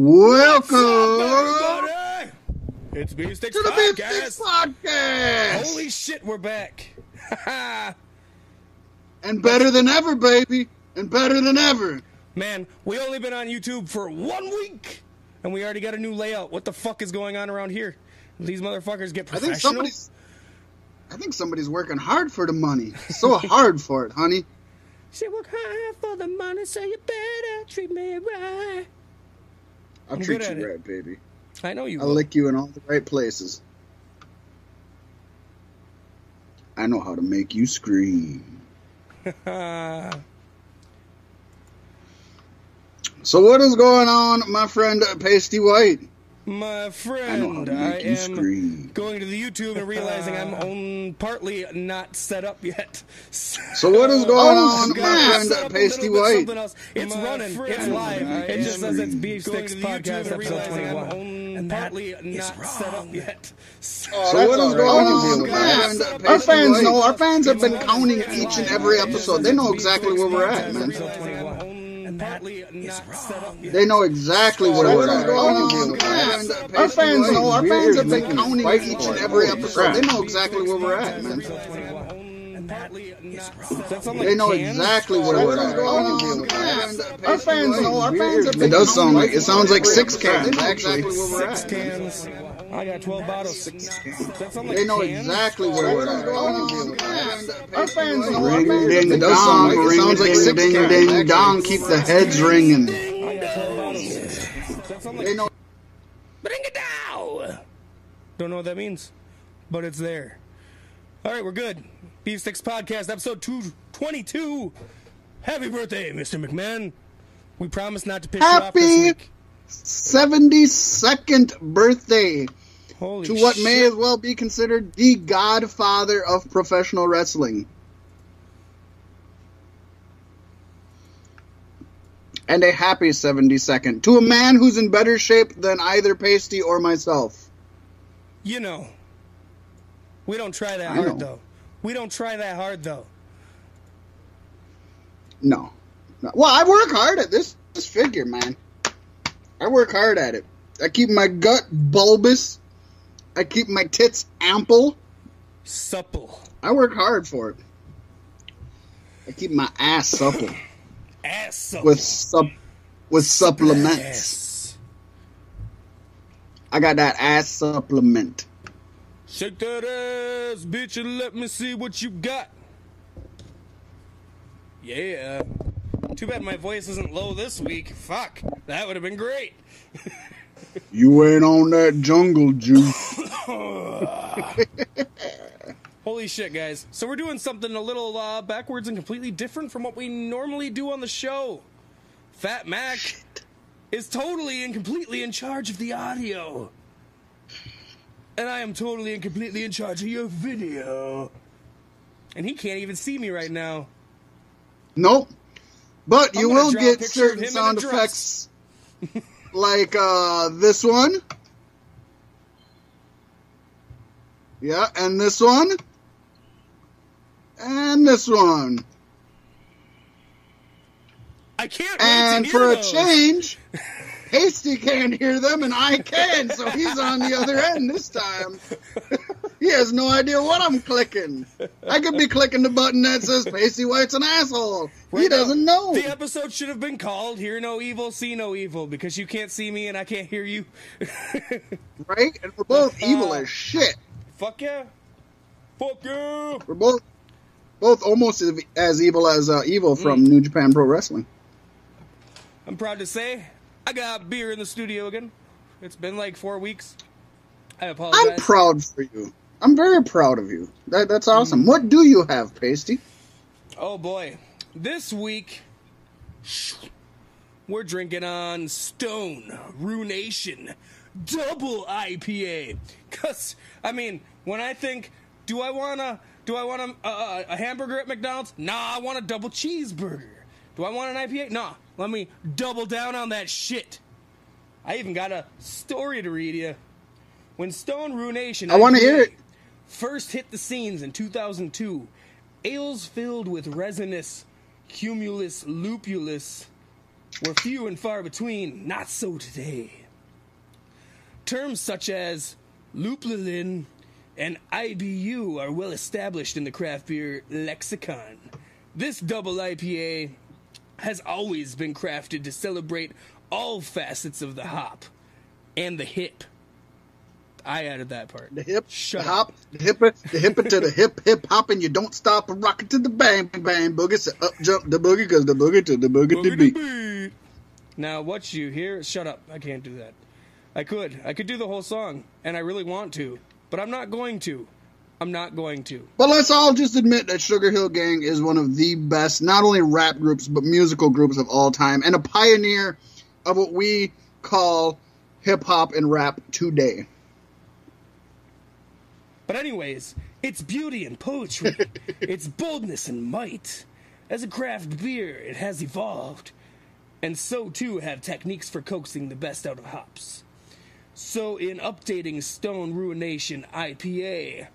Welcome It's Beef Sticks to the Beef Podcast. Sticks Podcast. Holy shit, we're back. and better than ever, baby. And better than ever. Man, we only been on YouTube for one week, and we already got a new layout. What the fuck is going on around here? These motherfuckers get professional. I think somebody's. I think somebody's working hard for the money. So hard for it, honey. She work hard for the money, so you better treat me right. I'll I'm treat you it. right, baby. I know you. I'll will. lick you in all the right places. I know how to make you scream. So what is going on, my friend Pasty White? My I know how friend, to I, am scream. going to the YouTube and realizing I'm on partly not set up yet. So what is oh, going Oh, on, God, my friend set Pasty White? else. It's My running. friend, It's live. I It just says it's am Beef going Sticks to the YouTube Podcast and episode realizing 21. I'm on and partly partly not is set up yet. Oh, so what is going on, oh, my friend Set Our fans know. Our fans have been counting each and every episode. They know exactly where we're at, man. Episode 21. And partly not set up yet. They know exactly where So we're at. going Oh, on, my Our fans know. Our fans have been counting each and every episode. They know exactly where we're at, man. They know exactly where we're at. Oh, my Our fans know. Our fans have been. It does sound like it sounds like six cans actually. Six cans. I got 12 bottles. That sound like They know cans? exactly where we're at. Oh, Our fans know. Ring ding dong, it sounds like six ding ding dong. Keep the heads ringing. I got 12 bottles. That sound like They know. Bring it down. Don't know what that means, but it's there. All right, we're good. Beef Sticks Podcast, episode 222. Happy birthday, Mr. McMahon. We promise not to piss you off this Happy week. 72nd birthday Holy to what shit. may as well be considered the godfather of professional wrestling. And a happy 72nd to a man who's in better shape than either Pasty or myself. You know, we don't try that I hard, know. though. We don't try that hard, though. No. no. Well, I work hard at this, this figure, man. I work hard at it. I keep my gut bulbous. I keep my tits ample. Supple. I work hard for it. I keep my ass supple Ass supple. with sup with supplements. Ass. I got that ass supplement. Shake that ass, bitch, and let me see what you got. Yeah. Too bad my voice isn't low this week. Fuck. That would have been great. You ain't on that jungle juice. Holy shit, guys. So we're doing something a little uh, backwards and completely different from what we normally do on the show. Fat Mac is totally and completely in charge of the audio. And I am totally and completely in charge of your video. And he can't even see me right now. Nope. But I'm you will get certain sound effects like uh this one. Yeah, and this one. And this one. I can't And for a change, Hasty can't hear them and I can, so he's on the other end this time. he has no idea what I'm clicking. I could be clicking the button that says Pasty White's an asshole. he doesn't know. The episode should have been called "Hear No Evil, See No Evil" because you can't see me and I can't hear you. right? And we're both evil as shit. Fuck yeah! Fuck yeah! We're both both almost as, as evil as uh, evil from Mm. New Japan Pro Wrestling. I'm proud to say I got beer in the studio again. It's been like four weeks. I apologize. I'm proud for you. I'm very proud of you. That, that's Mm. awesome. What do you have, Pasty? oh boy, this week we're drinking on Stone Ruination Double IPA. Cause I mean, when I think, do I wanna, do I want a, a, a hamburger at McDonald's? Nah, I want a double cheeseburger. Do I want an IPA? Nah, let me double down on that shit. I even got a story to read you. When Stone Ruination I wanna hear it. First hit the scenes in 2002, ales filled with resinous humulus lupulus were few and far between. Not so today. Terms such as lupulin and IBU are well established in the craft beer lexicon. This double IPA has always been crafted to celebrate all facets of the hop and the hip. I added that part. The hip, Shut the hop, the hip, the hip to the hip, hip hop, and you don't stop and rock it to the bang, bang, boogie. So up jump the boogie, cause the boogie to the boogie, to beat. Boogity-beat. Now, what you hear? Shut up. I can't do that. I could. I could do the whole song, and I really want to, but I'm not going to. I'm not going to. But let's all just admit that Sugar Hill Gang is one of the best, not only rap groups, but musical groups of all time, and a pioneer of what we call hip hop and rap today. But anyways, it's beauty and poetry. it's boldness and might. As a craft beer, it has evolved. And so too have techniques for coaxing the best out of hops. So in updating Stone Ruination IPA,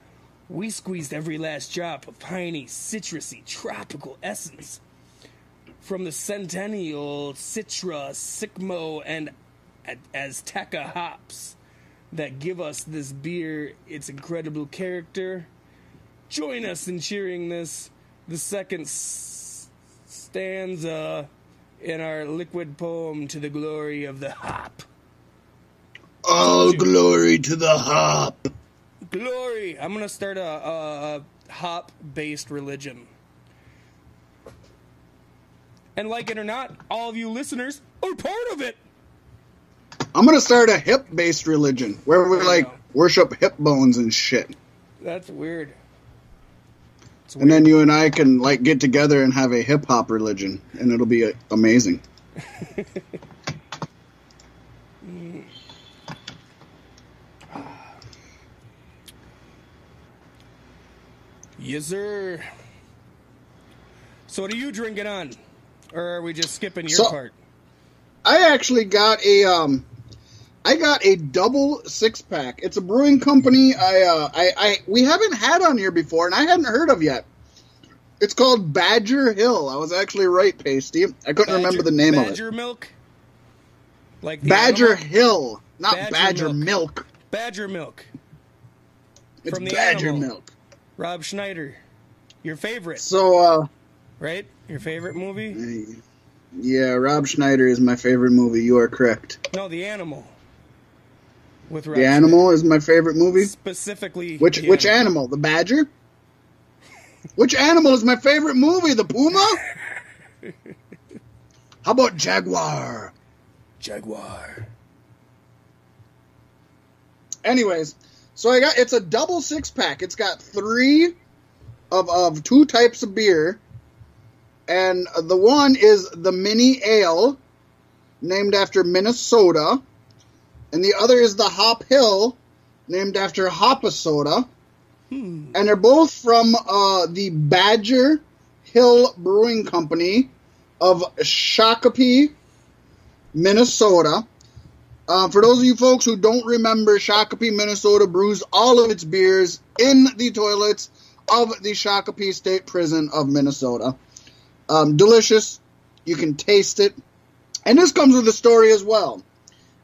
we squeezed every last drop of piney, citrusy, tropical essence from the Centennial, Citra, Simcoe, and Azteca hops that give us this beer its incredible character. Join us in cheering this, the second s- stanza in our liquid poem to the glory of the hop. All glory to the hop. Glory! I'm gonna start a, a, a hop based religion. And like it or not, all of you listeners are part of it! I'm gonna start a hip based religion where we like worship hip bones and shit. That's weird. It's And then you and I can like get together and have a hip hop religion, and it'll be uh, amazing. Yes, sir. So, what are you drinking on? Or are we just skipping your So- part? I actually got a um, I got a double six pack. It's a brewing company. I uh, I, I we haven't had on here before, and I hadn't heard of yet. It's called Badger Hill. I was actually right, Pasty. I couldn't remember the name Badger of it. Badger milk? Like Badger animal? Hill, not Badger Badger, milk. milk. Badger milk. It's From the Badger animal. milk. Rob Schneider. Your favorite, So, uh, right? Your favorite movie? yeah, Rob Schneider is my favorite movie. You are correct. No, The Animal. With Rob The Animal is my favorite movie. Specifically. Which which animal. animal? The badger? Which animal is my favorite movie? The puma? How about jaguar? Jaguar. Anyways, so I got it's a double six pack. It's got three of of two types of beer, and the one is the mini ale, named after Minnesota, and the other is the Hop Hill, named after Hopasoda. and they're both from uh, the Badger Hill Brewing Company of Shakopee, Minnesota. Uh, for those of you folks who don't remember, Shakopee, Minnesota brews all of its beers in the toilets of the Shakopee State Prison of Minnesota. Um, delicious. You can taste it. And this comes with a story as well.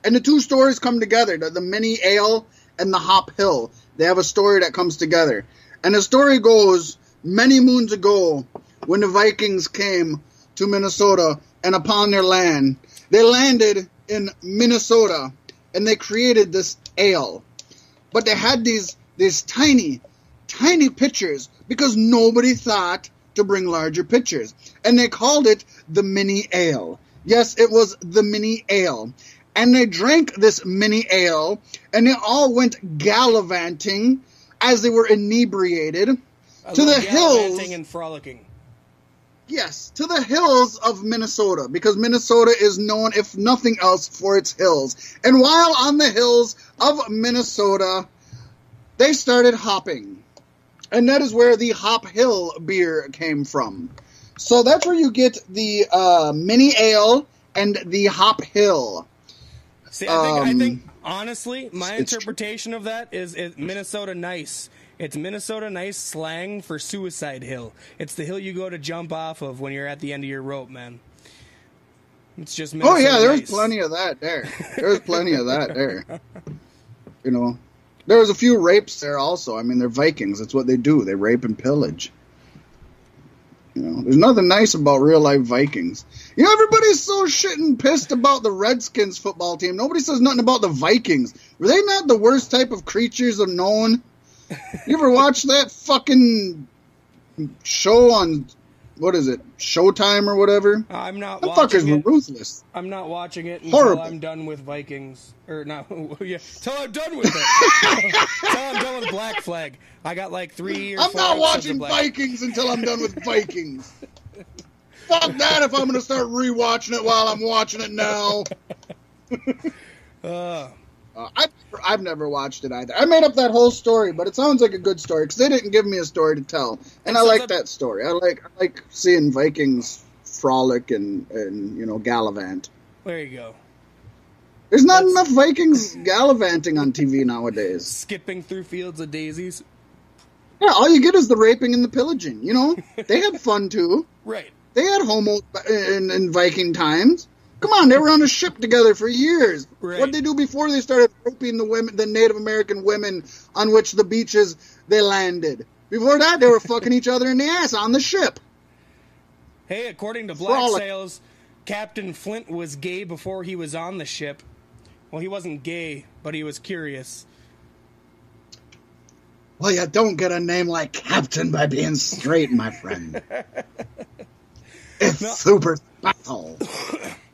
And the two stories come together the, the mini ale and the Hop Hill. They have a story that comes together. And the story goes many moons ago when the Vikings came to Minnesota and upon their land, they landed in Minnesota and they created this ale. But they had these these tiny, tiny pitchers because nobody thought to bring larger pitchers. And they called it the mini ale. Yes, it was the mini ale. And they drank this mini ale and they all went gallivanting as they were inebriated I to the hills. and frolicking. Yes, to the hills of Minnesota because Minnesota is known, if nothing else, for its hills. And while on the hills of Minnesota, they started hopping. And that is where the Hop Hill beer came from. So that's where you get the uh, mini ale and the Hop Hill. See, I think, I Um, think honestly, my interpretation of that is, is Minnesota nice. It's Minnesota nice slang for suicide hill. It's the hill you go to jump off of when you're at the end of your rope, man. It's just Oh yeah, there's nice. plenty of that there. There's plenty of that there. You know, there was a few rapes there also. I mean, they're Vikings. That's what they do. They rape and pillage. You know, there's nothing nice about real life Vikings. You know, everybody's so shit and pissed about the Redskins football team. Nobody says nothing about the Vikings. Were they not the worst type of creatures of known? You ever watch that fucking show on what is it, Showtime or whatever? I'm not fuckers watching were it. ruthless. I'm not watching it until Horrible. I'm done with Vikings. Or not, yeah, till I'm done with it. till I'm done with Black Flag. I got like three or I'm not watching Vikings until I'm done with Vikings. Fuck that if I'm going to start rewatching it while I'm watching it now. Uh, Uh, I, I've never watched it either. I made up that whole story, but it sounds like a good story because they didn't give me a story to tell, and I like like- that story. I like I like seeing Vikings frolic and and you know gallivant. there you go. There's not That's- enough Vikings gallivanting on TV nowadays. Skipping through fields of daisies. Yeah, all you get is the raping and the pillaging. You know, they had fun too. Right. They had homo in, in Viking times. Come on, they were on a ship together for years. Right. What did they do before they started raping the women, the Native American women on which the beaches they landed? Before that, they were fucking each other in the ass on the ship. Hey, according to Black Frolic. Sails, Captain Flint was gay before he was on the ship. Well, he wasn't gay, but he was curious. Well, you don't get a name like Captain by being straight, my friend. It's No. super special.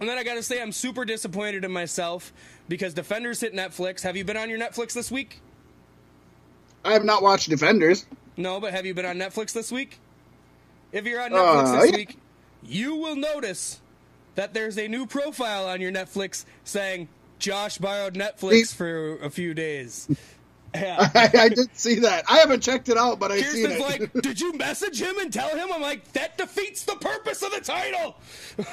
And then I gotta say, I'm super disappointed in myself because Defenders hit Netflix. Have you been on your Netflix this week? I have not watched Defenders. No, but have you been on Netflix this week? If you're on Uh, Netflix this yeah. week, you will notice that there's a new profile on your Netflix saying Josh borrowed Netflix See- for a few days. Yeah. I, I did see that. I haven't checked it out, but I seen Kirsten's it. like, did you message him and tell him? I'm like, that defeats the purpose of the title.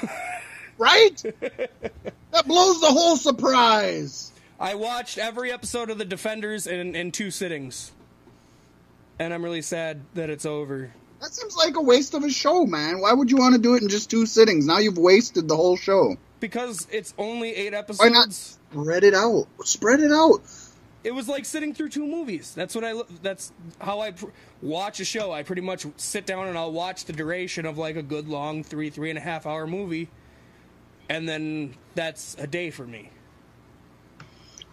right? that blows the whole surprise. I watched every episode of The Defenders in, in two sittings. And I'm really sad that it's over. That seems like a waste of a show, man. Why would you want to do it in just two sittings? Now you've wasted the whole show. Because it's only eight episodes. Why not spread it out? Spread it out. It was like sitting through two movies. That's what I. That's how I pr- watch a show. I pretty much sit down and I'll watch the duration of like a good long three three and a half hour movie, and then that's a day for me.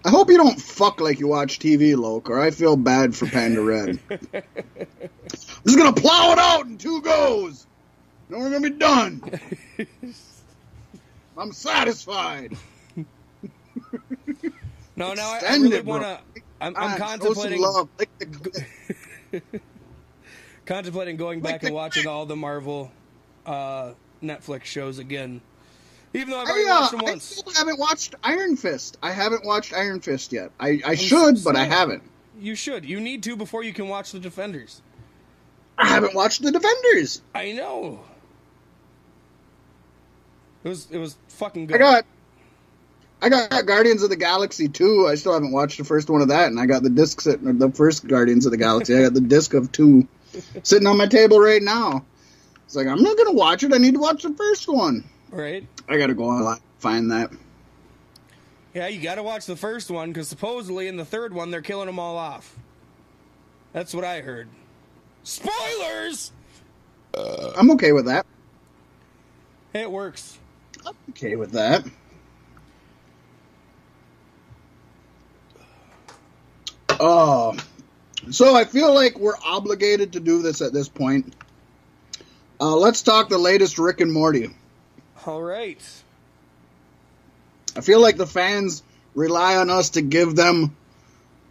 I hope you don't fuck like you watch TV, Loke, or I feel bad for Panda Red. I'm just gonna plow it out in two goes. Then we're gonna be done. I'm satisfied. No, now I, I really it, bro. want to. I'm, Ah, I'm some contemplating love. Lick the clit. contemplating going back and watching all the Marvel uh, Netflix shows again. Even though I've already I, uh, watched them once. I still haven't watched Iron Fist. I haven't watched Iron Fist yet. I, I should, but I haven't. You should. You need to before you can watch the Defenders. I haven't watched the Defenders. I know. It was it was fucking good. I got I got Guardians of the Galaxy 2. I still haven't watched the first one of that, and I got the disc sitting, the first Guardians of the Galaxy. I got the disc of two sitting on my table right now. It's like I'm not gonna watch it. I need to watch the first one. Right? I gotta go online find that. Yeah, you got to watch the first one because supposedly in the third one they're killing them all off. That's what I heard. Spoilers. I'm okay with that. It works. I'm okay with that. Oh, so I feel like we're obligated to do this at this point. Uh, let's talk the latest Rick and Morty. All right. I feel like the fans rely on us to give them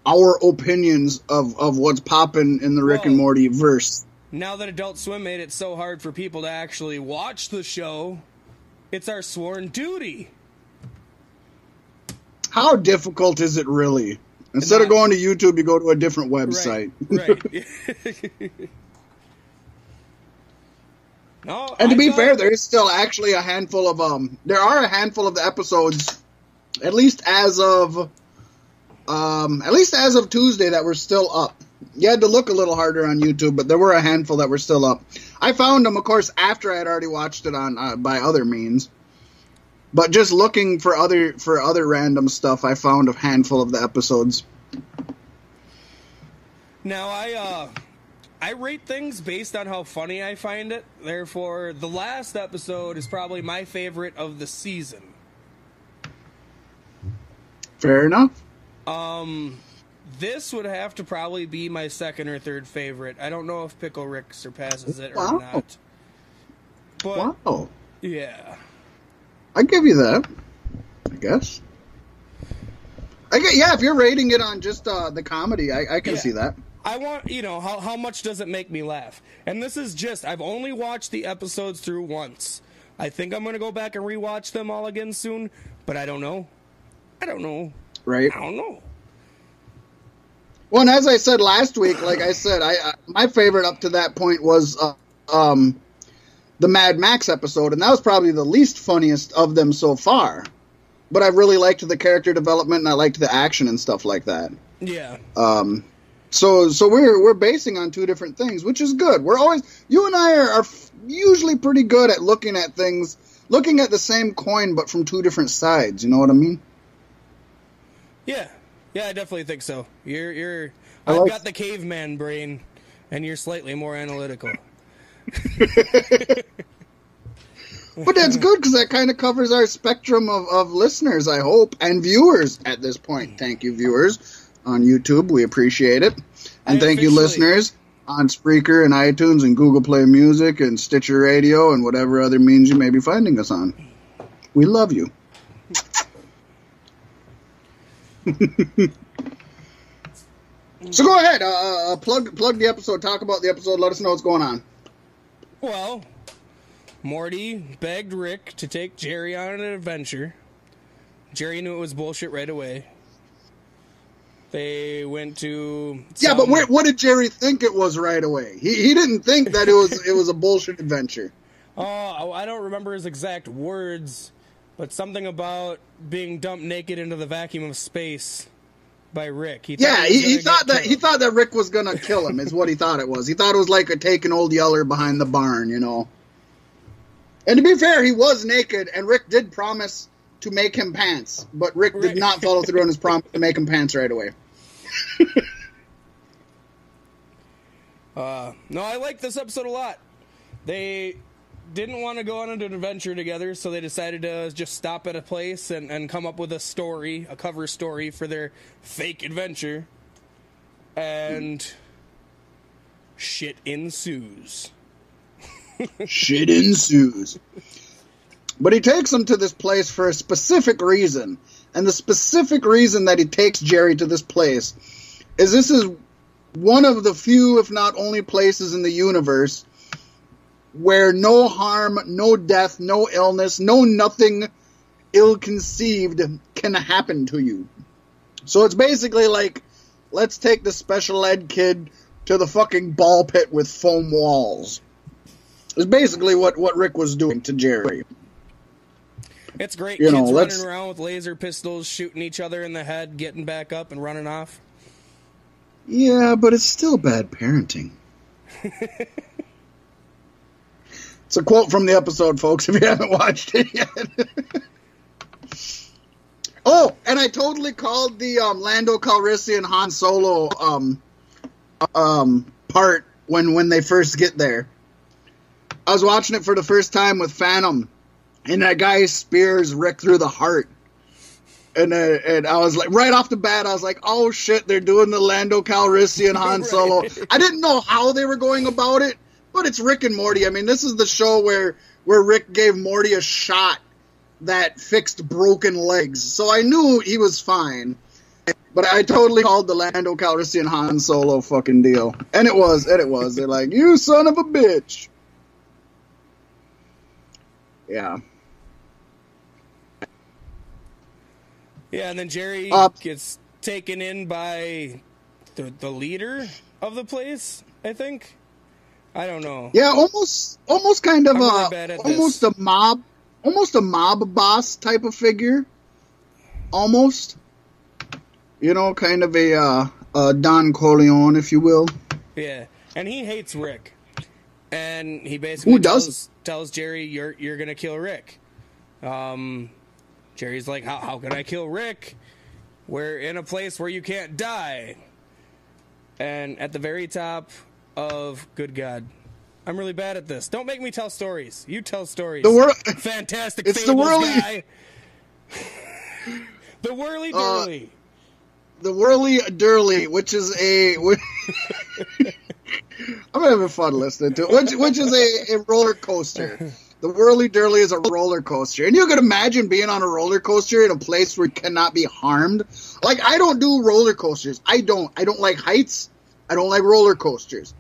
our opinions of, of what's popping in the Rick and Morty verse. Now that Adult Swim made it so hard for people to actually watch the show, it's our sworn duty. How difficult is it really? Instead of going to YouTube, you go to a different website. Right. Right. no. And to I be thought- fair, there is still actually a handful of um. There are a handful of the episodes, at least as of, um, at least as of Tuesday, that were still up. You had to look a little harder on YouTube, but there were a handful that were still up. I found them, of course, after I had already watched it on uh, by other means. But just looking for other for other random stuff, I found a handful of the episodes. Now I uh I rate things based on how funny I find it. Therefore, the last episode is probably my favorite of the season. Fair enough. Um this would have to probably be my second or third favorite. I don't know if Pickle Rick surpasses it or Wow. not. But Wow. yeah. I give you that. I guess. I get, yeah, if you're rating it on just uh, the comedy, I, I can Yeah. see that. I want, you know, how, how much does it make me laugh? And this is just, I've only watched the episodes through once. I think I'm going to go back and rewatch them all again soon, but I don't know. I don't know. Right. I don't know. Well, and as I said last week, like I said, I, I my favorite up to that point was uh, um, the Mad Max episode, and that was probably the least funniest of them so far. But I really liked the character development, and I liked the action and stuff like that. Yeah. Um, so so we're we're basing on two different things, which is good. We're always you and I are, are usually pretty good at looking at things, looking at the same coin but from two different sides. You know what I mean? Yeah. Yeah, I definitely think so. You're, you're, I I've like- got the caveman brain, and you're slightly more analytical. But that's good because that kind of covers our spectrum of, of listeners, I hope, and viewers at this point. Thank you, viewers on YouTube. We appreciate it. And I thank you, listeners on Spreaker and iTunes and Google Play Music and Stitcher Radio and whatever other means you may be finding us on. We love you. so go ahead, uh, uh, plug plug the episode, talk about the episode, let us know what's going on. Well, Morty begged Rick to take Jerry on an adventure. Jerry knew it was bullshit right away. They went to Yeah, but where, what did Jerry think it was right away? He he didn't think that it was it was a bullshit adventure. Oh, I don't remember his exact words, but something about being dumped naked into the vacuum of space by Rick. He Yeah, he, he thought that he thought that Rick was gonna kill him. Is what he thought it was. He thought it was like a taking old Yeller behind the barn, you know. And to be fair, he was naked, and Rick did promise to make him pants, but Rick Right. did not follow through on his promise to make him pants right away. Uh, no, I like this episode a lot. They didn't want to go on an adventure together, so they decided to just stop at a place and, and come up with a story, a cover story for their fake adventure. And shit ensues. Shit ensues. But he takes him to this place for a specific reason. And the specific reason that he takes Jerry to this place is this is one of the few, if not only, places in the universe where no harm, no death, no illness, no nothing ill conceived can happen to you. So it's basically like, let's take the special ed kid to the fucking ball pit with foam walls. Is basically what, what Rick was doing to Jerry. It's great. You Kids know, running around with laser pistols, shooting each other in the head, getting back up and running off. Yeah, but it's still bad parenting. it's a quote from the episode, folks, if you haven't watched it yet. oh, and I totally called the um, Lando Calrissian Han Solo um, um, part when when they first get there. I was watching it for the first time with Phantom, and that guy spears Rick through the heart. And uh, and I was like, right off the bat, I was like, oh shit, they're doing the Lando Calrissian Han Right. Solo. I didn't know how they were going about it, but it's Rick and Morty. I mean, this is the show where where Rick gave Morty a shot that fixed broken legs, so I knew he was fine. But I totally called the Lando Calrissian Han Solo fucking deal, and it was, and it was. They're like, you son of a bitch. Yeah. Yeah, and then Jerry Uh, gets taken in by the the leader of the place. I think. I don't know. Yeah, almost, almost kind of I'm a, almost this. a mob, almost a mob boss type of figure. Almost, you know, kind of a, uh, a Don Corleone, if you will. Yeah, and he hates Rick, and he basically Who tells, doesn't? tells Jerry, "You're you're gonna kill Rick." Um, Jerry's like, how, how can I kill Rick? We're in a place where you can't die. And at the very top of Good God. I'm really bad at this. Don't make me tell stories. You tell stories. The world. Fantastic. It's the whirly- guy. the whirly Uh, the Whirly Dirly, which is a. I'm having fun listening to it, which, which is a, a roller coaster. The Whirly Dirly is a roller coaster, and you can imagine being on a roller coaster in a place where you cannot be harmed. Like I don't do roller coasters. I don't. I don't like heights. I don't like roller coasters.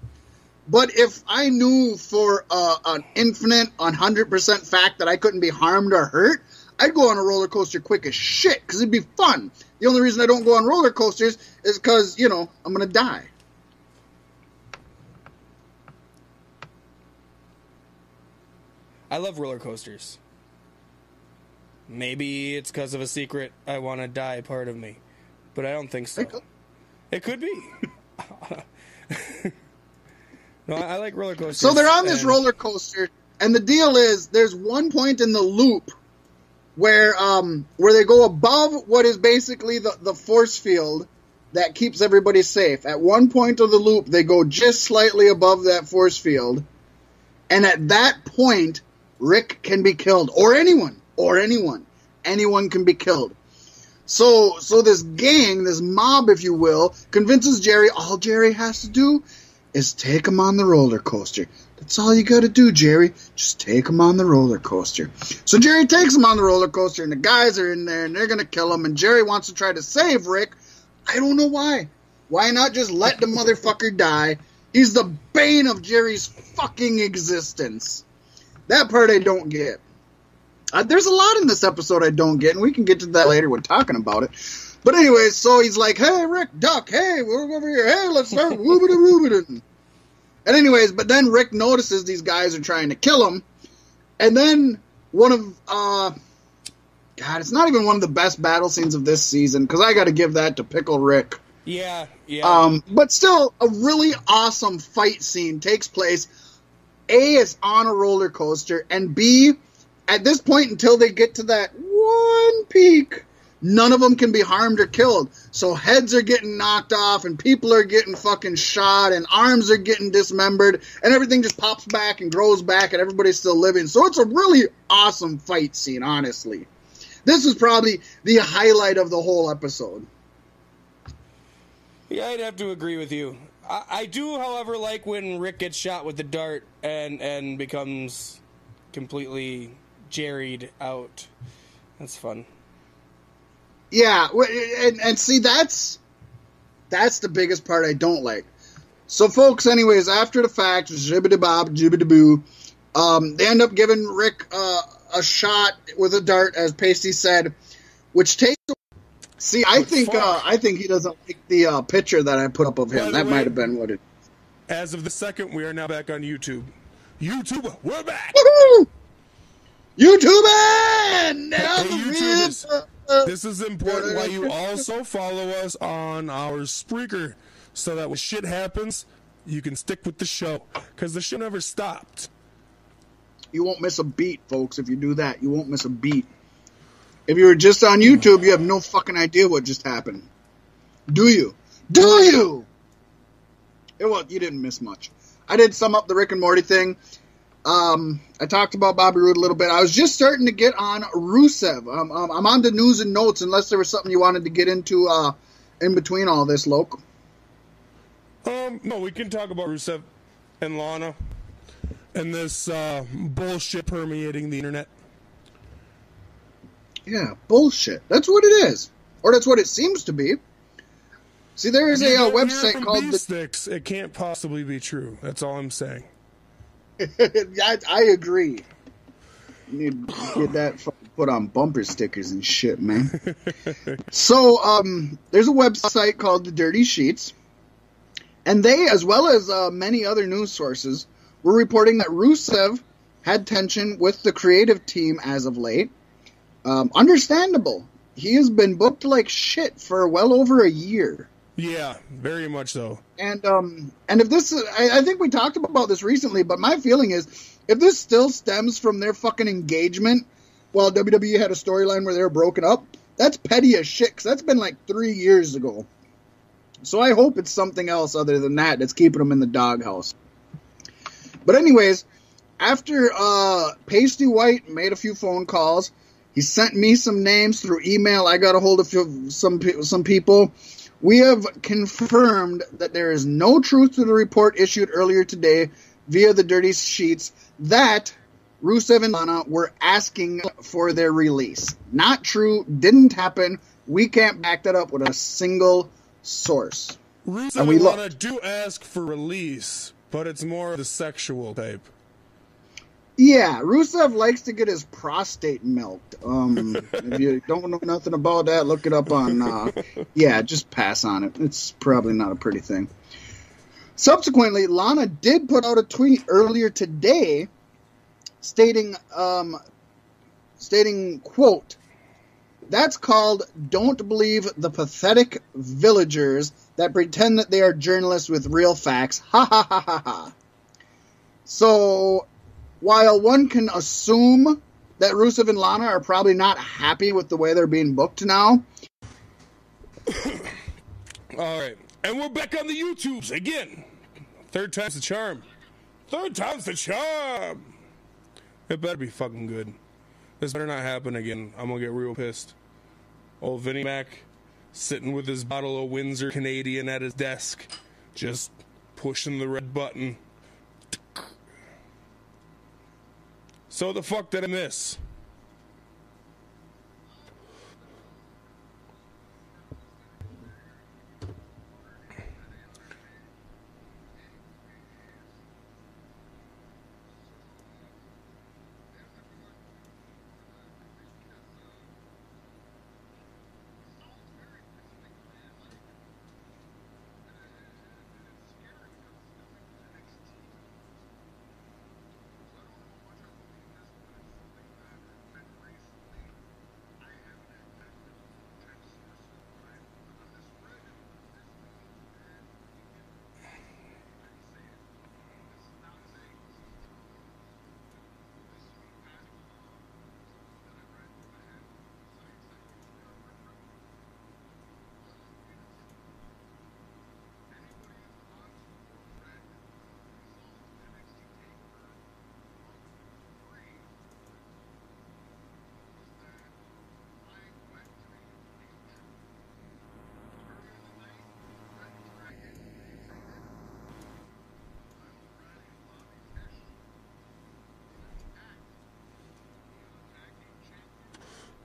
But if I knew for uh, an infinite, 100% fact that I couldn't be harmed or hurt, I'd go on a roller coaster quick as shit because it'd be fun. The only reason I don't go on roller coasters is because, you know, I'm going to die. I love roller coasters. Maybe it's because of a secret I want to die part of me, but I don't think so. It could- be. no, I, I like roller coasters. So they're on this and- roller coaster, and the deal is there's one point in the loop where um where they go above what is basically the, the force field that keeps everybody safe. At one point of the loop, they go just slightly above that force field, and at that point, Rick can be killed, or anyone, or anyone, anyone can be killed. So, so this gang, this mob, if you will, convinces Jerry all Jerry has to do is take him on the roller coaster. That's all you got to do, Jerry. Just take him on the roller coaster. So Jerry takes him on the roller coaster, and the guys are in there, and they're gonna kill him. And Jerry wants to try to save Rick. I don't know why. Why not just let the motherfucker die? He's the bane of Jerry's fucking existence. That part I don't get. Uh, there's a lot in this episode I don't get, and we can get to that later when talking about it. But anyway, so he's like, "Hey, Rick, duck. Hey, we're over here. Hey, let's start woobida woobida." And anyways, but then Rick notices these guys are trying to kill him, and then one of uh, God, it's not even one of the best battle scenes of this season because I got to give that to Pickle Rick. Yeah, yeah. Um, but still, a really awesome fight scene takes place. A is on a roller coaster, and B, at this point, until they get to that one peak, none of them can be harmed or killed. So heads are getting knocked off, and people are getting fucking shot, and arms are getting dismembered, and everything just pops back and grows back, and everybody's still living. So it's a really awesome fight scene, honestly. This is probably the highlight of the whole episode. Yeah, I'd have to agree with you. I, I do, however, like when Rick gets shot with the dart and and becomes completely jerried out. That's fun. Yeah, and and see that's that's the biggest part I don't like. So, folks, anyways, after the fact, jibbity bob, jibbity boo, um, they end up giving Rick uh, a shot with a dart, as Pasty said, which takes. See, I think uh, I think he doesn't like the uh, picture that I put up of him. That way- might have been what it. As of the second, we are now back on YouTube. YouTube, we're back. Woohoo! YouTube and now Hey, the YouTubers. uh, This is important why you also follow us on our Spreaker so that when shit happens, you can stick with the show because the show never stopped. You won't miss a beat, folks. If you do that, you won't miss a beat. If you were just on YouTube, you have no fucking idea what just happened. Do you? Do you? It was, you didn't miss much. I did sum up the Rick and Morty thing. Um, I talked about Bobby Roode a little bit. I was just starting to get on Rusev. I'm on the news and notes, unless there was something you wanted to get into uh, in between all this, Loke. Um, no, we can talk about Rusev and Lana and this uh, bullshit permeating the internet. Yeah, bullshit. That's what it is, or that's what it seems to be. See, there is a uh, website called the Sticks. It can't possibly be true. That's all I'm saying. I, I agree. You need to get that put on bumper stickers and shit, man. so, um, there's a website called the Dirty Sheets, and they, as well as uh, many other news sources, were reporting that Rusev had tension with the creative team as of late. Um, understandable. He has been booked like shit for well over a year. Yeah, very much so. And um and if this I, I think we talked about this recently, but my feeling is if this still stems from their fucking engagement, while WWE had a storyline where they were broken up. That's petty as shit. Cause that's been like three years ago. So I hope it's something else other than that that's keeping them in the doghouse. But anyways, after uh, Pasty White made a few phone calls, he sent me some names through email. I got a hold of some some people. We have confirmed that there is no truth to the report issued earlier today via the Dirty Sheets that Rusev and Lana were asking for their release. Not true. Didn't happen. We can't back that up with a single source. Rusev and, we and Lana do ask for release, but it's more the sexual type. Yeah, Rusev likes to get his prostate milked. Um, if you don't know nothing about that, look it up on. Uh, yeah, just pass on it. It's probably not a pretty thing. Subsequently, Lana did put out a tweet earlier today stating, um, stating, quote, that's called Don't Believe the Pathetic Villagers That Pretend That They Are Journalists with Real Facts. Ha ha ha ha ha. So, while one can assume that Rusev and Lana are probably not happy with the way they're being booked now. All right. And we're back on the YouTubes again. Third time's the charm. Third time's the charm. It better be fucking good. This better not happen again. I'm gonna get real pissed. Old Vinnie Mac sitting with his bottle of Windsor Canadian at his desk, just pushing the red button. So the fuck did I miss?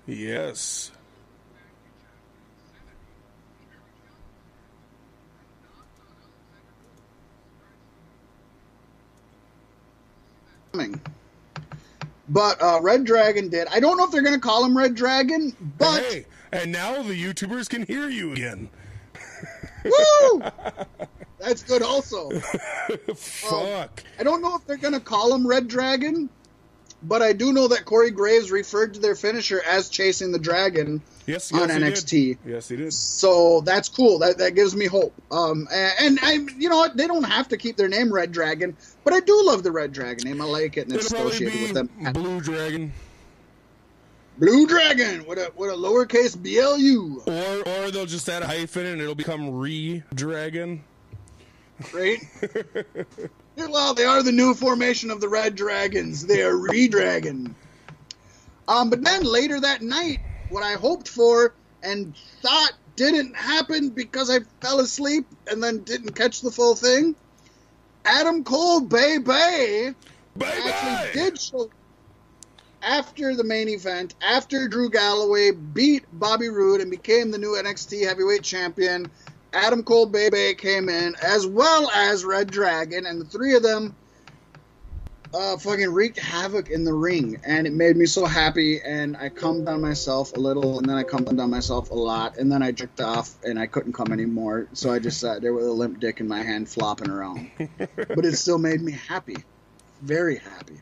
Yes. But uh, Red Dragon did. I don't know if they're going to call him Red Dragon, but hey, and now the YouTubers can hear you again. Woo! That's good. Also, fuck. Um, I don't know if they're going to call him Red Dragon, but I do know that Corey Graves referred to their finisher as chasing the dragon yes, yes on NXT. Did. Yes, he did. So that's cool. That that gives me hope. Um, and, and I, you know what? They don't have to keep their name Red Dragon, but I do love the Red Dragon name. I like it, and it's associated with them. Blue Dragon. Blue Dragon with a with a lowercase BLU. Or or they'll just add a hyphen and it'll become Re Dragon. Great. well, they are the new formation of the Red Dragons. They are Redragon. Um, but then later that night, what I hoped for and thought didn't happen because I fell asleep and then didn't catch the full thing. Adam Cole, Bay Bay, actually did show after the main event, after Drew Galloway beat Bobby Roode and became the new NXT Heavyweight Champion Adam Cole Bebe came in, as well as Red Dragon, and the three of them uh, fucking wreaked havoc in the ring, and it made me so happy. And I calmed down myself a little, and then I calmed down myself a lot, and then I jerked off, and I couldn't come anymore. So I just sat there with a limp dick in my hand, flopping around. but it still made me happy, very happy.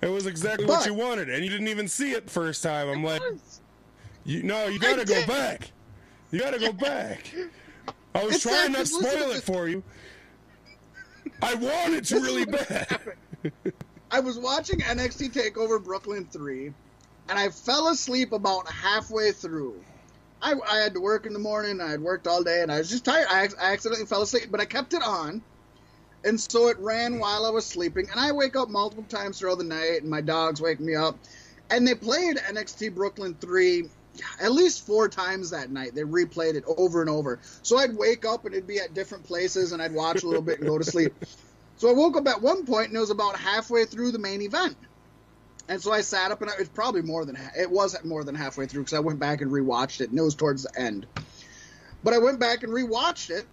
It was exactly but, what you wanted, and you didn't even see it first time. I'm like, you no, you gotta go back. You gotta go back. I was it's trying not to spoil it for you. I wanted to really bad. I was watching NXT Takeover Brooklyn 3, and I fell asleep about halfway through. I, I had to work in the morning. I had worked all day, and I was just tired. I, I accidentally fell asleep, but I kept it on, and so it ran while I was sleeping. And I wake up multiple times throughout the night, and my dogs wake me up. And they played NXT Brooklyn three at least four times that night. They replayed it over and over. So I'd wake up and it'd be at different places, and I'd watch a little bit and go to sleep. So I woke up at one point, and it was about halfway through the main event. And so I sat up, and it's probably more than it was more than halfway through because I went back and rewatched it, and it was towards the end. But I went back and rewatched it.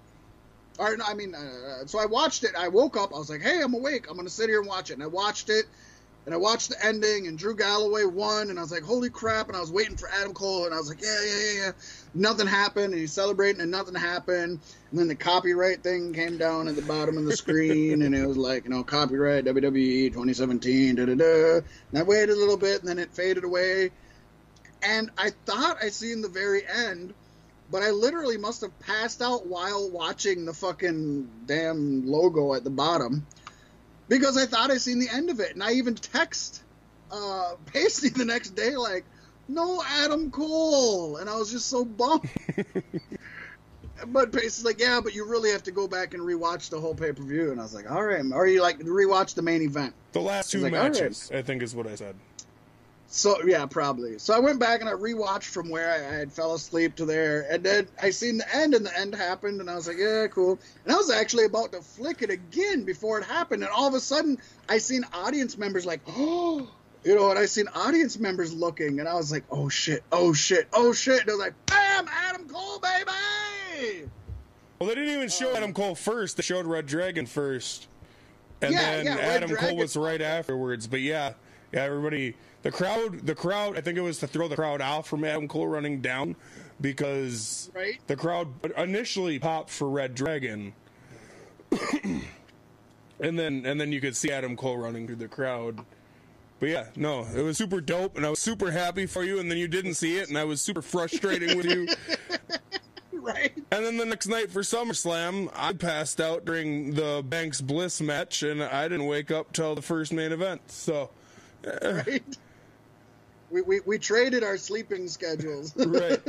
Or I mean, uh, so I watched it. I woke up. I was like, "Hey, I'm awake. I'm gonna sit here and watch it." And I watched it, and I watched the ending, and Drew Galloway won, and I was like, "Holy crap!" And I was waiting for Adam Cole, and I was like, "Yeah, yeah, yeah, yeah." Nothing happened, and he's celebrating, and nothing happened. And then the copyright thing came down at the bottom of the screen, and it was like, you know, copyright WWE 2017, da da da. And I waited a little bit, and then it faded away. And I thought I seen the very end, but I literally must have passed out while watching the fucking damn logo at the bottom because I thought I seen the end of it, and I even text uh, Pasty the next day like, "No Adam Cole," and I was just so bummed. but Pasty's like, "Yeah, but you really have to go back and rewatch the whole pay per view," and I was like, "All right," or you like rewatch the main event. The last two like, matches, I think, is what I said. So yeah, probably. So I went back and I rewatched from where I, I had fell asleep to there, and then I seen the end, and the end happened, and I was like, yeah, cool. And I was actually about to flick it again before it happened, and all of a sudden I seen audience members like, oh, you know, and I seen audience members looking, and I was like, oh shit, oh shit, oh shit, and I was like, bam, Adam Cole, baby. Well, they didn't even show um, Adam Cole first. They showed Red Dragon first, and Yeah, then yeah, Adam Cole was right afterwards. But yeah, yeah, everybody, the crowd, the crowd. I think it was to throw the crowd out from Adam Cole running down because Right. the crowd initially popped for Red Dragon, and then and then you could see Adam Cole running through the crowd. But yeah, no, it was super dope, and I was super happy for you. And then you didn't see it, and I was super frustrating with you. Right. And then the next night for SummerSlam, I passed out during the Banks Bliss match, and I didn't wake up till the first main event. So, Right. We, we, we traded our sleeping schedules. right,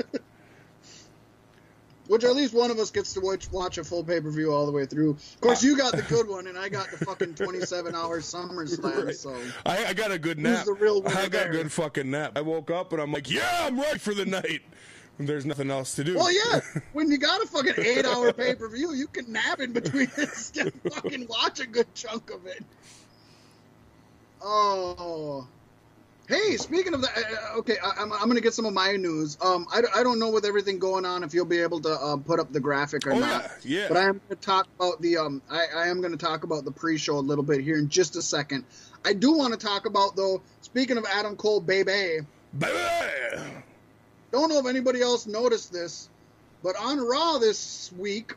Which at least one of us gets to watch, watch a full pay per view all the way through. Of course, you got the good one, and I got the fucking 27 hour SummerSlam. Right. So I, I got a good nap. the real winner I got a good fucking nap. I woke up and I'm like, yeah, I'm right for the night. And there's nothing else to do. Well, yeah. When you got a fucking eight hour pay per view, you can nap in between this and fucking watch a good chunk of it. Oh. Hey, speaking of that, uh, okay, I, I'm, I'm going to get some of my news. Um, I, I don't know with everything going on if you'll be able to uh, put up the graphic or Oh, not. yeah, yeah. But I am going to talk about the um, I, I am going to talk about the pre-show a little bit here in just a second. I do want to talk about though. Speaking of Adam Cole, baby, Baby! don't know if anybody else noticed this, but on Raw this week,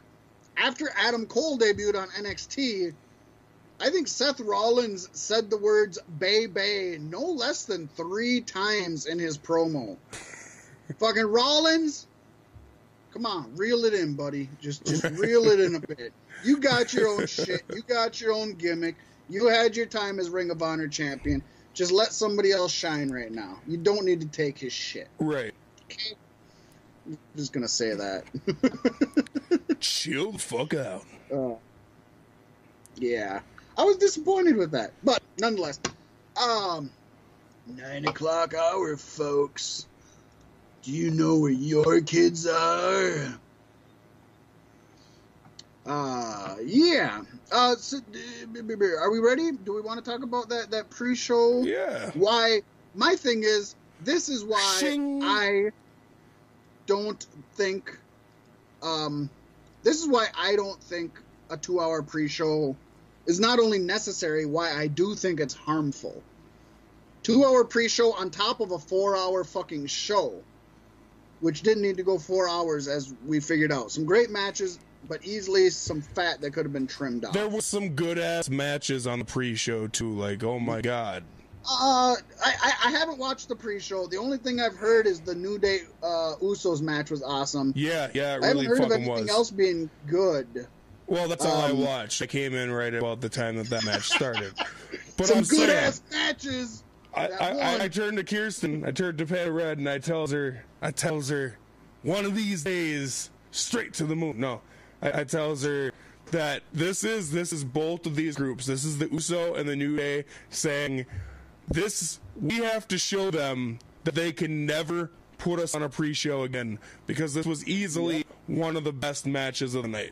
after Adam Cole debuted on NXT, I think Seth Rollins said the words "Bay Bay" no less than three times in his promo. Fucking Rollins, come on, reel it in, buddy. Just just reel it in a bit. You got your own shit. You got your own gimmick. You had your time as Ring of Honor champion. Just let somebody else shine right now. You don't need to take his shit. Right. Okay. I'm just gonna say that. Chill the fuck out. Uh, yeah, I was disappointed with that, but nonetheless, um, nine o'clock hour, folks. Do you know where your kids are? Uh, yeah. Uh, so, are we ready? Do we want to talk about that that pre-show? Yeah. why my thing is this is why Shing. I don't think um this is why I don't think a 2-hour pre-show is not only necessary why I do think it's harmful. 2-hour pre-show on top of a 4-hour fucking show which didn't need to go 4 hours as we figured out. Some great matches but easily some fat that could have been trimmed off. There was some good ass matches on the pre-show too. Like, oh my god. Uh, I, I, haven't watched the pre-show. The only thing I've heard is the New Day uh, Usos match was awesome. Yeah, yeah, it I haven't really heard of anything was. else being good. Well, that's all I Um, watched. I came in right about the time that that match started. But Some I'm good saying, ass matches. I, I. I, I turned to Kirsten, I turned to Pat Red, and I tells her, I tells her, one of these days, straight to the moon. No, I, I tells her that this is this is both of these groups. This is the USO and the New Day saying this. We have to show them that they can never put us on a pre-show again because this was easily one of the best matches of the night.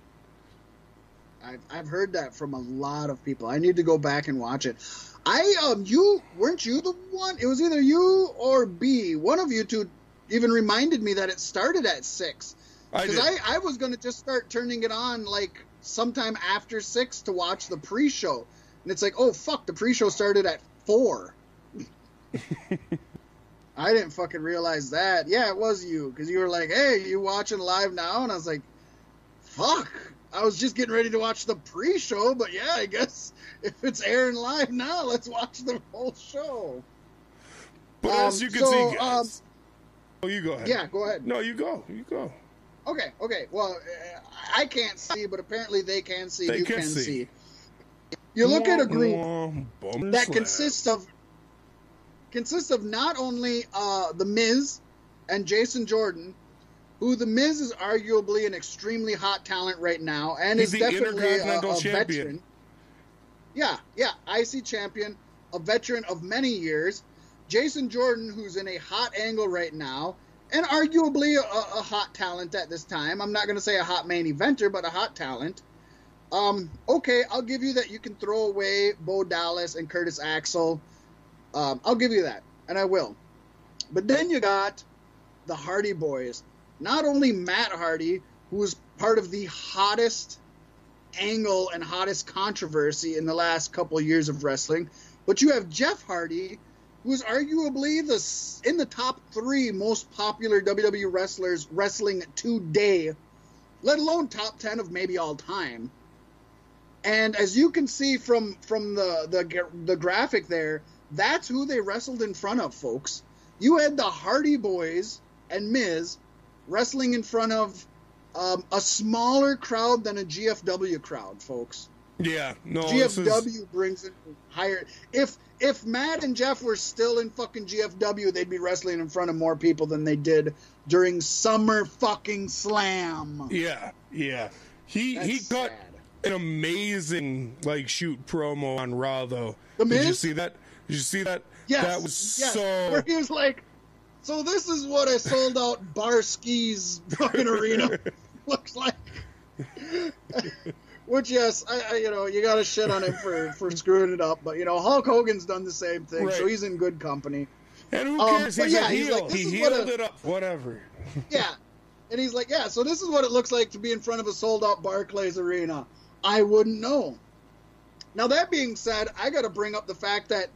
I've, I've heard that from a lot of people. I need to go back and watch it. I um you weren't you the one? It was either you or B. One of you two even reminded me that it started at six. I Because did. I, I was gonna just start turning it on like sometime after six to watch the pre-show, and it's like, oh fuck, the pre-show started at four. I didn't fucking realize that. Yeah, it was you because you were like, hey, you watching live now? And I was like, fuck. I was just getting ready to watch the pre-show, but yeah, I guess if it's airing live now, let's watch the whole show. But um, as you can so, see, guys. oh, you go ahead. Yeah, go ahead. No, you go. You go. Okay, okay. Well, uh, I can't see, but apparently they can see. They you can can, see. see. You look at a group that consists of consists of not only uh, the Miz and Jason Jordan, who the Miz is arguably an extremely hot talent right now, and He's is definitely a, a Champion. veteran. Yeah, yeah, IC champion, a veteran of many years. Jason Jordan, who's in a hot angle right now, and arguably a, a hot talent at this time. I'm not going to say a hot main eventer, but a hot talent. Um, okay, I'll give you that you can throw away Bo Dallas and Curtis Axel. Um, I'll give you that, and I will. But then you got the Hardy Boys. Not only Matt Hardy, who was part of the hottest angle and hottest controversy in the last couple of years of wrestling, but you have Jeff Hardy, who is arguably the in the top three most popular WWE wrestlers wrestling today, let alone top ten of maybe all time. And as you can see from from the the the graphic there, that's who they wrestled in front of, folks. You had the Hardy Boys and Miz wrestling in front of um, a smaller crowd than a GFW crowd, folks. Yeah, no, GFW is, brings in higher. If if Matt and Jeff were still in fucking GFW, they'd be wrestling in front of more people than they did during Summer fucking Slam. yeah, yeah. He That's he cut sad. an amazing like shoot promo on Raw though. The Did you see that? Did you see that? Yes, that was yes. so. Where he was like, "So this is what a sold out bar skis fucking arena looks like." Which, yes, I, I you know you got to shit on him for for screwing it up, but you know Hulk Hogan's done the same thing, so he's in good company. And who Um, cares? but he's yeah, a he's heel. like, he healed it up. Whatever. Yeah. And he's like, yeah, so this is what it looks like to be in front of a sold out Barclays Arena. I wouldn't know. Now, that being said, I got to bring up the fact that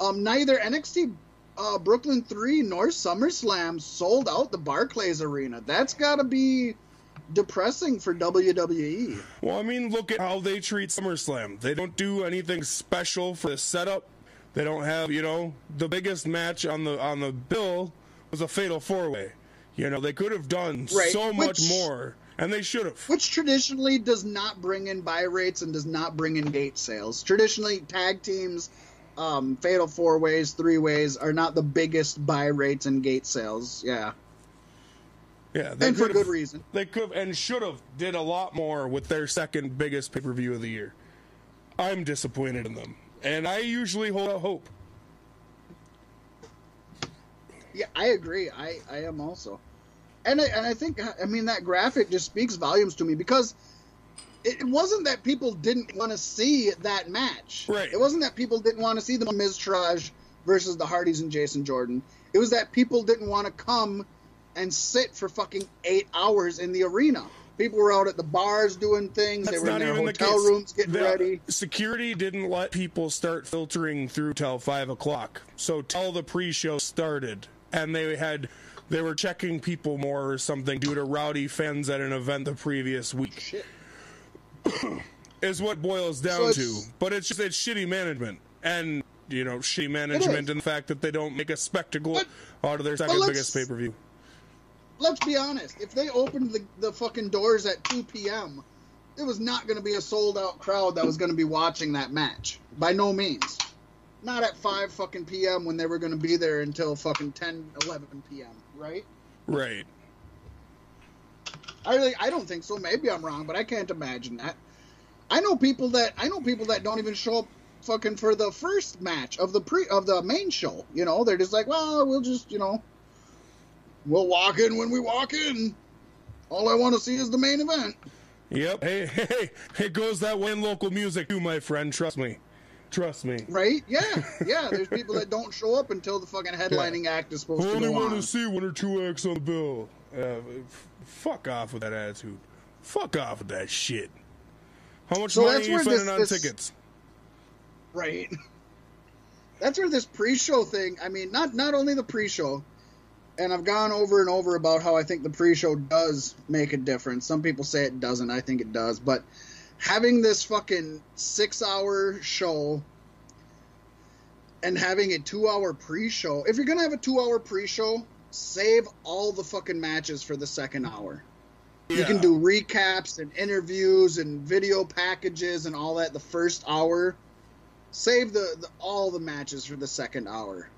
um, neither NXT uh, Brooklyn 3 North SummerSlam sold out the Barclays Arena. That's got to be depressing for. WWE. Well, I mean, look at how they treat SummerSlam. They don't do anything special for the setup. They don't have, you know, the biggest match on the on the bill was a fatal four way. You know, they could have done Right, so much more, and they should have. Which traditionally does not bring in buy rates and does not bring in gate sales. Traditionally, tag teams, um, fatal four ways, three ways are not the biggest buy rates and gate sales. Yeah. Yeah, and for good reason. They could and should have did a lot more with their second biggest pay per view of the year. I'm disappointed in them, and I usually hold out hope. Yeah, I agree. I, I am also, and I, and I think I mean that graphic just speaks volumes to me because it, wasn't that people didn't want to see that match. Right. It wasn't that people didn't want to see the Miztourage versus the Hardys and Jason Jordan. It was that people didn't want to come and sit for fucking eight hours in the arena. People were out at the bars doing things. That's they were in their the hotel case. rooms getting The ready. Security didn't let people start filtering through till five o'clock. So till the pre-show started, and they had they were checking people more or something due to rowdy fans at an event the previous week. Shit. Is what boils down So to. But it's just it's shitty management and. You know, shitty management and the fact that they don't make a spectacle But- out of their second biggest pay per view. let's be honest. If they opened the, the fucking doors at 2 p.m., it was not going to be a sold out crowd that was going to be watching that match. By no means. not at 5 fucking p.m. when they were going to be there until fucking 10, 11 p.m., right? Right. I really, I don't think so. Maybe I'm wrong, but I can't imagine that. I know people that I know people that don't even show up fucking for the first match of the pre of the main show. You know, they're just like, well, we'll just you know, we'll walk in when we walk in. All I want to see is the main event. Yep. Hey, hey, it goes that way in local music too, my friend. Trust me. Trust me. Right? Yeah, yeah. There's people that don't show up until the fucking headlining act is supposed I to only go want to see one or two acts on the bill. Uh, f- fuck off with that attitude. Fuck off with that shit. How much So money that's are you where spending this- on this- tickets? Right. That's where this pre-show thing. I mean, not not only the pre-show, and I've gone over and over about how I think the pre-show does make a difference. Some people say it doesn't. I think it does. But having this fucking six-hour show and having a two-hour pre-show. If you're gonna have a two-hour pre-show, save all the fucking matches for the second hour. You can do recaps and interviews and video packages and all that the first hour. Save the, the all the matches for the second hour.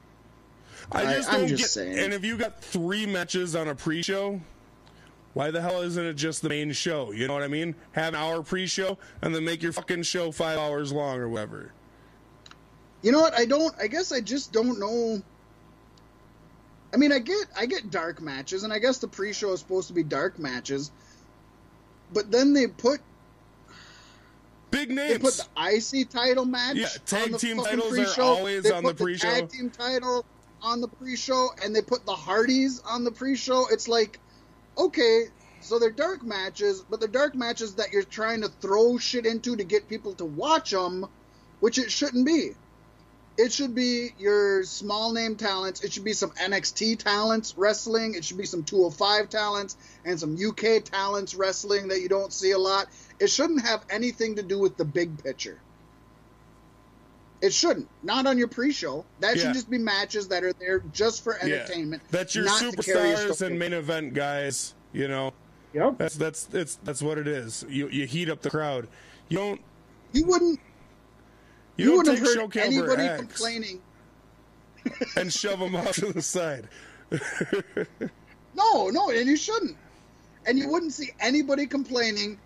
I I- just I'm don't just get. saying. And if you got three matches on a pre-show, why the hell isn't it just the main show? You know what I mean? Have an hour pre-show and then make your fucking show five hours long or whatever. You know what? I don't. I guess I just don't know. I mean, I get I get dark matches, and I guess the pre-show is supposed to be dark matches. But then they put Big names. they put the IC title match. Yeah, tag on the team titles are pre-show. always They on the put pre-show. The Tag team title on the pre-show, and they put the Hardys on the pre-show. It's like, okay, so they're dark matches, but they're dark matches that you're trying to throw shit into to get people to watch them, which it shouldn't be. It should be your small name talents. It should be some NXT talents wrestling. It should be some 205 talents and some UK talents wrestling that you don't see a lot. It shouldn't have anything to do with the big picture. It shouldn't. Not on your pre-show. That Yeah. should just be matches that are there just for Yeah. entertainment. That's your not to carry a superstars story. and main event guys. You know, Yep. that's that's it's that's what it is. You you heat up the crowd. You don't You wouldn't. You, You, wouldn't take have show heard anybody complaining. and shove them off to the side. No, no, and you shouldn't. And you wouldn't see anybody complaining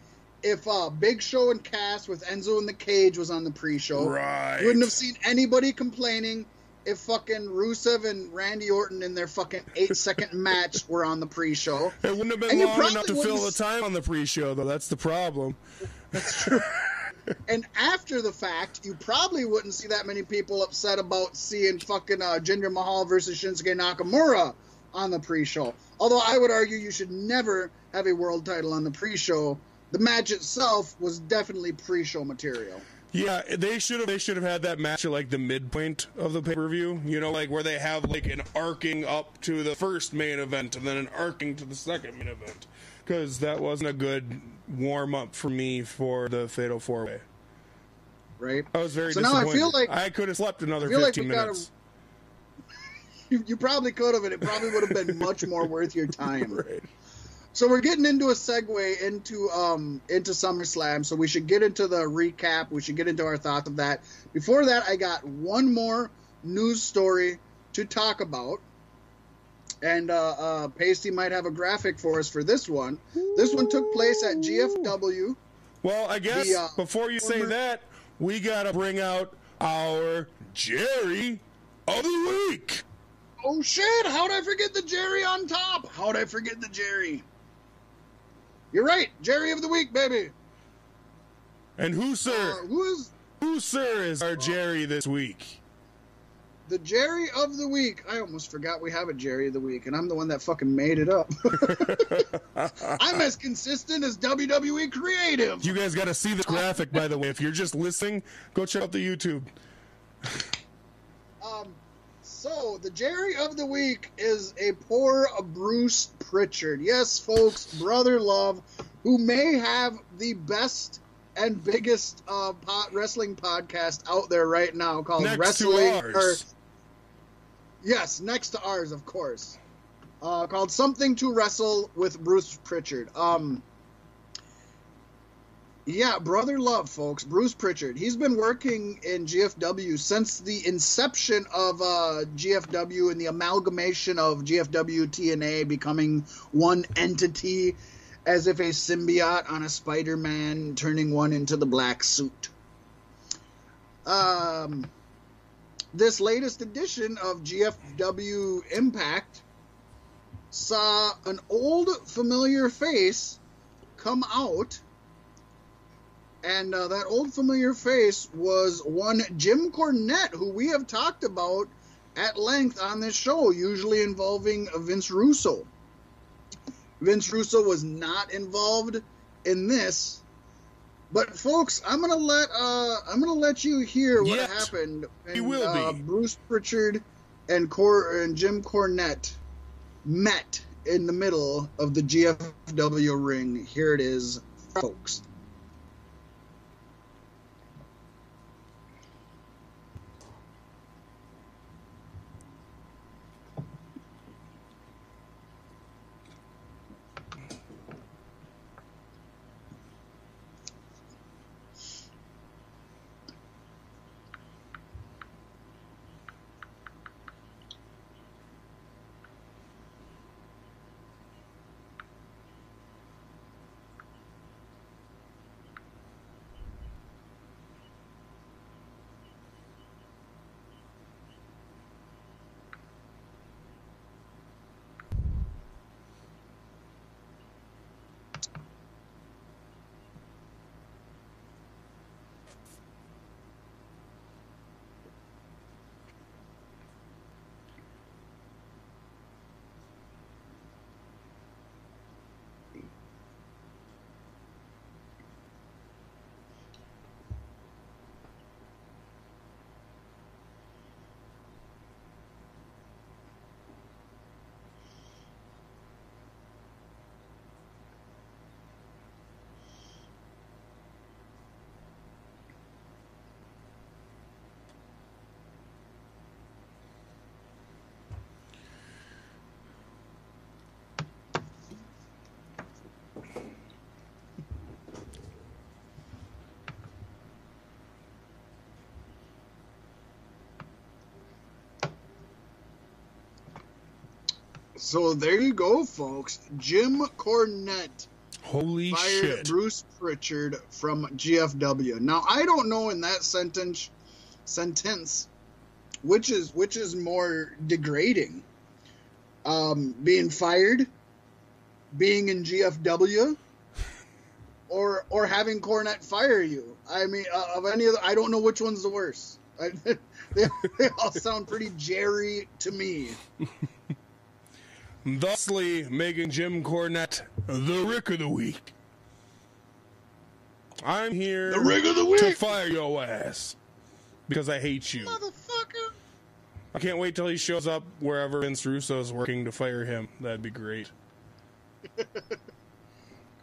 if uh, Big Show and Cass with Enzo in the cage was on the pre-show. Right. You wouldn't have seen anybody complaining if fucking Rusev and Randy Orton in their fucking eight-second match were on the pre-show. It wouldn't have been And long enough to fill the time on the pre-show, though. That's the problem. And after the fact, you probably wouldn't see that many people upset about seeing fucking uh, Jinder Mahal versus Shinsuke Nakamura on the pre-show. Although I would argue you should never have a world title on the pre-show. The match itself was definitely pre-show material. Yeah, they should have. They should have had that match at like the midpoint of the pay per view. You know, like where they have like an arcing up to the first main event and then an arcing to the second main event, because that wasn't a good warm up for me for the Fatal Four Way. Right? I was very So now I feel like- I could have slept another like fifteen gotta- minutes. You, you probably could have, and it probably would have been much more worth your time. Right. So we're getting into a segue into um into SummerSlam. So we should get into the recap. We should get into our thoughts of that. Before that, I got one more news story to talk about. And uh, uh, Pasty might have a graphic for us for this one. This one took place at GFW. Well, I guess The, uh, before you say that, we gotta bring out our Jerry of the week. Oh shit! How'd I forget the Jerry on top? How'd I forget the Jerry? You're right, Jerry of the week, baby. And who, Uh, sir? who is Who, sir, is our Jerry this week? The Jerry of the week. I almost forgot we have a Jerry of the week, and I'm the one that fucking made it up. I'm as consistent as WWE Creative. You guys got to see this graphic, by the way. If you're just listening, go check out the YouTube. Um, so the Jerry of the week is a poor Bruce Pritchard. Yes, folks, brother love, who may have the best and biggest uh, pot wrestling podcast out there right now called Next to Wrestling. ours. Yes, next to ours, of course. Uh, called Something to Wrestle with Bruce Pritchard. Um, Yeah, brother love, folks. Bruce Pritchard. He's been working in GFW since the inception of uh, GFW and the amalgamation of GFW TNA becoming one entity, as if a symbiote on a Spider-Man turning one into the black suit. Um, this latest edition of GFW Impact saw an old familiar face come out and uh, that old familiar face was one Jim Cornette, who we have talked about at length on this show, usually involving Vince Russo. Vince Russo was not involved in this, but folks, I'm gonna let uh, I'm gonna let you hear what Yes, happened. he will uh, be. Bruce Pritchard and Cor and Jim Cornette met in the middle of the GFW ring. Here it is, folks. So there you go, folks. Jim Cornette Holy fired shit. Bruce Pritchard from GFW. Now I don't know in that sentence sentence which is which is more degrading. Um, being fired, being in GFW, or or having Cornette fire you. I mean, uh, of any of the, I don't know which one's the worst. I, they, they all sound pretty Jerry to me. Thusly making Jim Cornette the Rick of the Week. I'm here The Rick of the to fire your ass because I hate you. Motherfucker. I can't wait till he shows up wherever Vince Russo is working to fire him. That'd be great. Come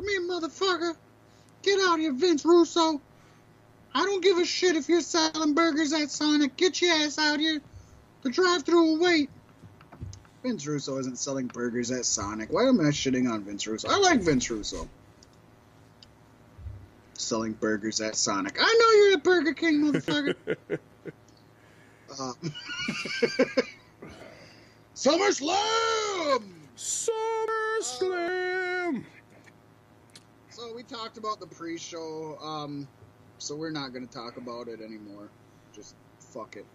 here, motherfucker. Get out of here, Vince Russo. I don't give a shit if you're selling burgers at Sonic. Get your ass out here. The drive through will wait. Vince Russo isn't selling burgers at Sonic. Why am I shitting on Vince Russo? I like Vince Russo. Selling burgers at Sonic. I know you're at Burger King, motherfucker. um, SummerSlam! SummerSlam! So we talked about the pre-show, um, so we're not going to talk about it anymore. Just fuck it.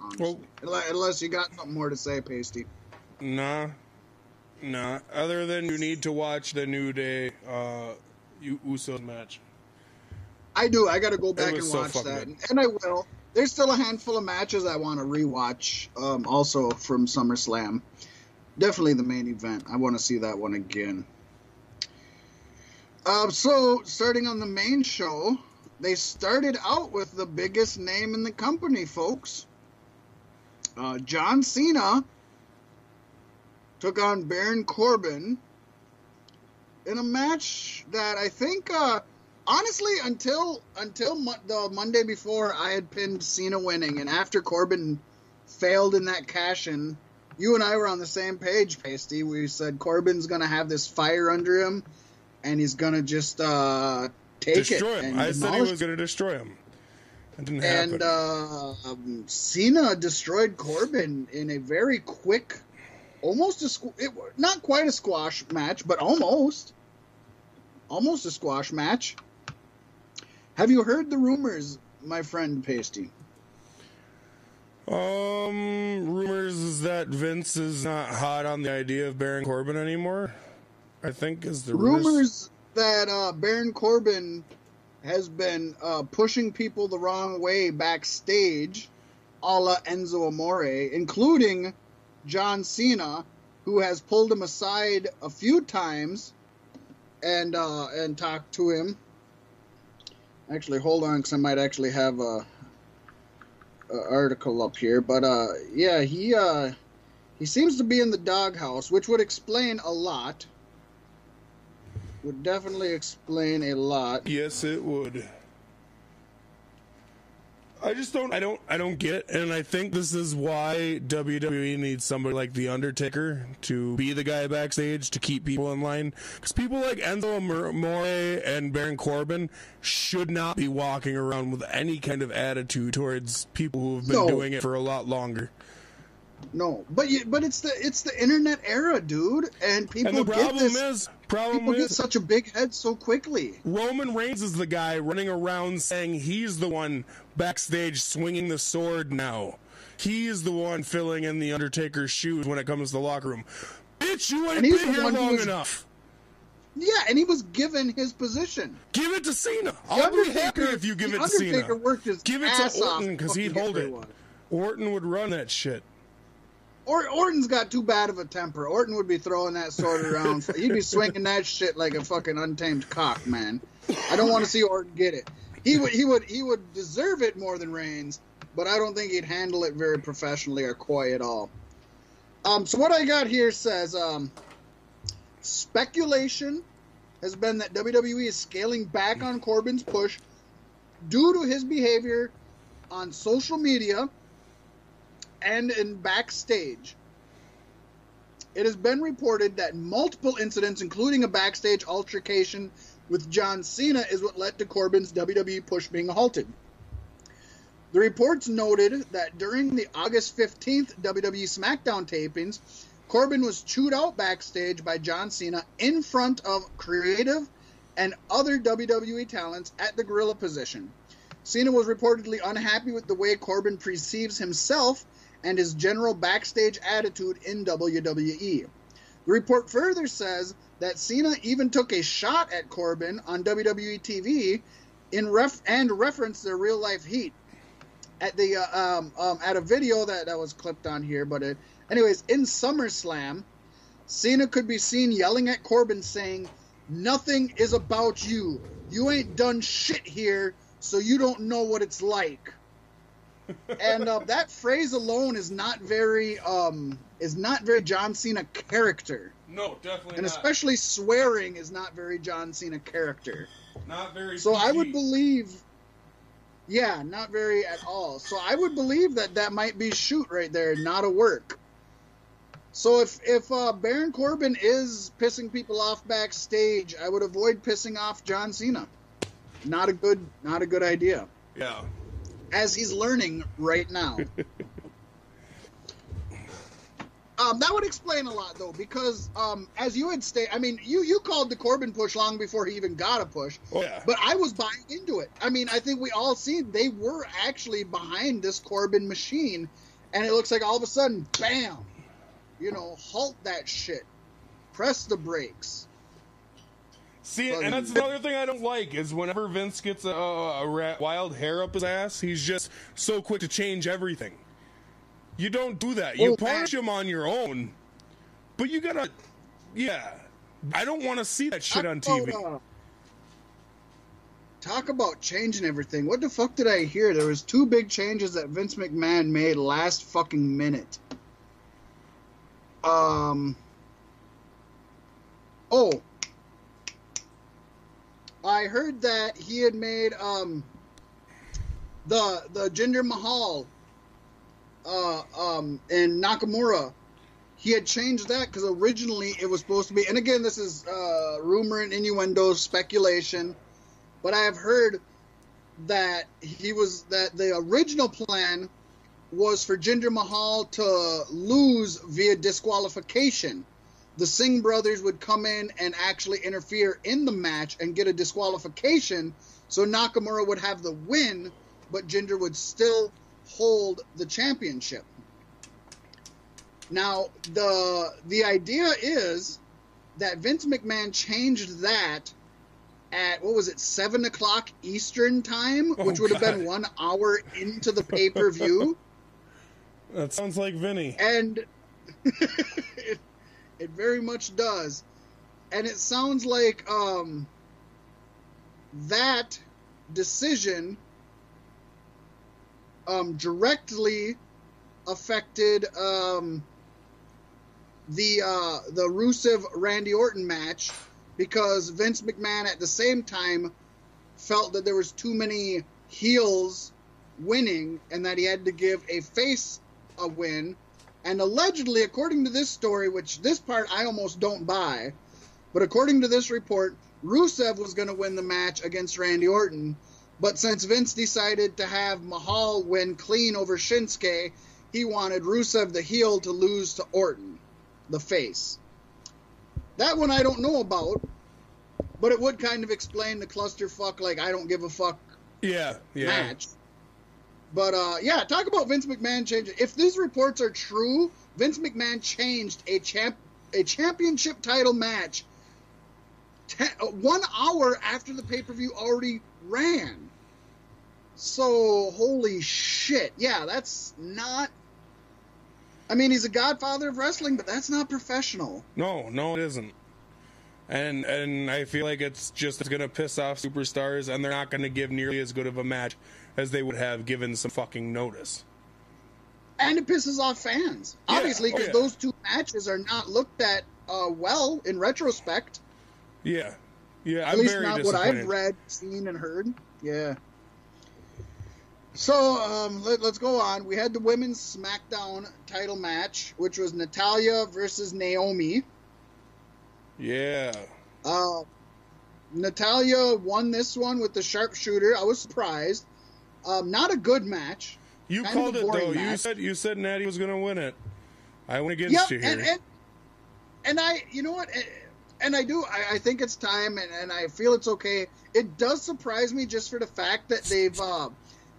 Honestly. Well- Unless- you got something more to say, Pasty. Nah. Nah. Other than you need to watch the New Day uh Usos match. I do. I got to go back and so watch that, good. and I will. There's still a handful of matches I want to rewatch. Um, also from SummerSlam. Definitely the main event. I want to see that one again. Um, so starting on the main show, they started out with the biggest name in the company, folks. Uh, John Cena took on Baron Corbin in a match that I think, uh, honestly, until until mo- the Monday before, I had pinned Cena winning, and after Corbin failed in that cash in, you and I were on the same page, Pasty. We said Corbin's gonna have this fire under him, and he's gonna just uh, take destroy it. him. and I said he was going to destroy him. And uh, um, Cena destroyed Corbin in a very quick, almost a squ- it, not quite a squash match, but almost, almost a squash match. Have you heard the rumors, my friend Pasty? Um, rumors is that Vince is not hot on the idea of Baron Corbin anymore. I think is the Rumors that uh, Baron Corbin has been uh, pushing people the wrong way backstage, a la Enzo Amore, including John Cena, who has pulled him aside a few times and uh, and talked to him. Actually, hold on, because I might actually have a, a article up here. But uh, yeah, he uh, he seems to be in the doghouse, which would explain a lot. Would definitely explain a lot. Yes, it would. I just don't. I don't. I don't get and I think this is why WWE needs somebody like the Undertaker to be the guy backstage to keep people in line. Because people like Enzo Amore and Baron Corbin should not be walking around with any kind of attitude towards people who have been No. doing it for a lot longer. No, but you, but it's the it's the internet era, dude, and people And the get problem this. is, problem people get such a big head so quickly. Roman Reigns is the guy running around saying he's the one backstage swinging the sword now. He is the one filling in the Undertaker's shoes when it comes to the locker room. Bitch, you ain't been here long was- enough. Yeah, and he was given his position. Give it to Cena. The I'll be happy Undertaker- if you give it to Undertaker Cena. worked his Give it to Orton because he'd hold get it. where he was. Orton would run that shit. Or, Orton's got too bad of a temper. Orton would be throwing that sword around. He'd be swinging that shit like a fucking untamed cock, man. I don't want to see Orton get it. He would, he would, he would deserve it more than Reigns, but I don't think he'd handle it very professionally or coy at all. Um, so what I got here says, um, speculation has been that WWE is scaling back on Corbin's push due to his behavior on social media and in backstage. It has been reported that multiple incidents, including a backstage altercation with John Cena, is what led to Corbin's WWE push being halted. The reports noted that during the August 15th WWE SmackDown tapings, Corbin was chewed out backstage by John Cena in front of creative and other WWE talents at the gorilla position. Cena was reportedly unhappy with the way Corbin perceives himself and his general backstage attitude in WWE. The report further says that Cena even took a shot at Corbin on WWE TV in ref and referenced their real life heat at the uh, um, um, at a video that, that was clipped on here. But it, anyways, in SummerSlam, Cena could be seen yelling at Corbin, saying, "Nothing is about you. You ain't done shit here, so you don't know what it's like." And uh, that phrase alone is not very um, is not very John Cena character, No, definitely and especially swearing is not very John Cena character. not very. So I would believe, yeah, not very at all. So I would believe that that might be shoot right there, not a work. So if if uh, Baron Corbin is pissing people off backstage, I would avoid pissing off John Cena. Not a good, not a good idea. Yeah. As he's learning right now. Um, that would explain a lot, though, because um, as you had stated, I mean, you you called the Corbin push long before he even got a push. Oh yeah. But I was buying into it. I mean, I think we all see they were actually behind this Corbin machine, and it looks like all of a sudden, bam, you know, halt that shit, press the brakes. See, and that's another thing I don't like is whenever Vince gets a, a, wild hair up his ass, he's just so quick to change everything. You don't do that. You Well, punish him on your own, but you gotta, yeah. I don't want to see that shit on TV. about, uh, talk about changing everything. What the fuck did I hear? There was two big changes that Vince McMahon made last fucking minute. Um. Oh. I heard that he had made um the the Jinder Mahal uh um Nakamura he had changed that because originally it was supposed to be and again this is uh rumor and innuendo speculation but I have heard that he was that the original plan was for Jinder Mahal to lose via disqualification. The Singh brothers would come in and actually interfere in the match and get a disqualification, so Nakamura would have the win, but Jinder would still hold the championship. Now, the the idea is that Vince McMahon changed that at what was it, seven o'clock Eastern time, Oh, which would have been one hour into the pay per view, That sounds like Vinny. and it, it very much does. And it sounds like um, that decision um, directly affected um, the uh, the Rusev Randy Orton match because Vince McMahon at the same time felt that there was too many heels winning and that he had to give a face a win. And allegedly, according to this story, which this part I almost don't buy, but according to this report, Rusev was going to win the match against Randy Orton. But since Vince decided to have Mahal win clean over Shinsuke, he wanted Rusev, the heel, to lose to Orton, the face. That one I don't know about, but it would kind of explain the clusterfuck, like, I don't give a fuck Yeah, yeah. match. But uh, yeah, talk about Vince McMahon changing. If these reports are true, Vince McMahon changed a champ a championship title match ten, uh, one hour after the pay per view already ran. So holy shit! Yeah, that's not. I mean, he's a godfather of wrestling, but that's not professional. No, no, it isn't. And and I feel like it's just gonna piss off superstars, and they're not gonna give nearly as good of a match as they would have given some fucking notice. and it pisses off fans. Yeah, Obviously, oh, because yeah. those two matches are not looked at uh, well in retrospect. Yeah, yeah. At I'm least not what. I've read, seen, and heard. Yeah. So um, let, us go on. We had the women's SmackDown title match, which was Natalya versus Naomi. Yeah, Uh, Natalya won this one with the sharpshooter. I was surprised. Um, not a good match. you Kind called it though. boring You said you said Natty was gonna win it. I went against Yep, you here. and, and and I, you know what, and I do. I, I think it's time, and, and I feel it's okay. It does surprise me just for the fact that they've uh,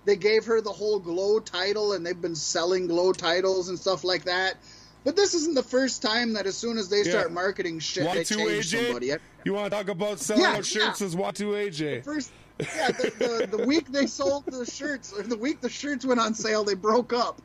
they gave her the whole glow title, and they've been selling glow titles and stuff like that. But this isn't the first time that as soon as they Yeah. start marketing shit, they Y2 change somebody. You want to talk about selling Yeah, out shirts yeah. as Y2 AJ? First, yeah, the, the, the week they sold the shirts, or the week the shirts went on sale, they broke up.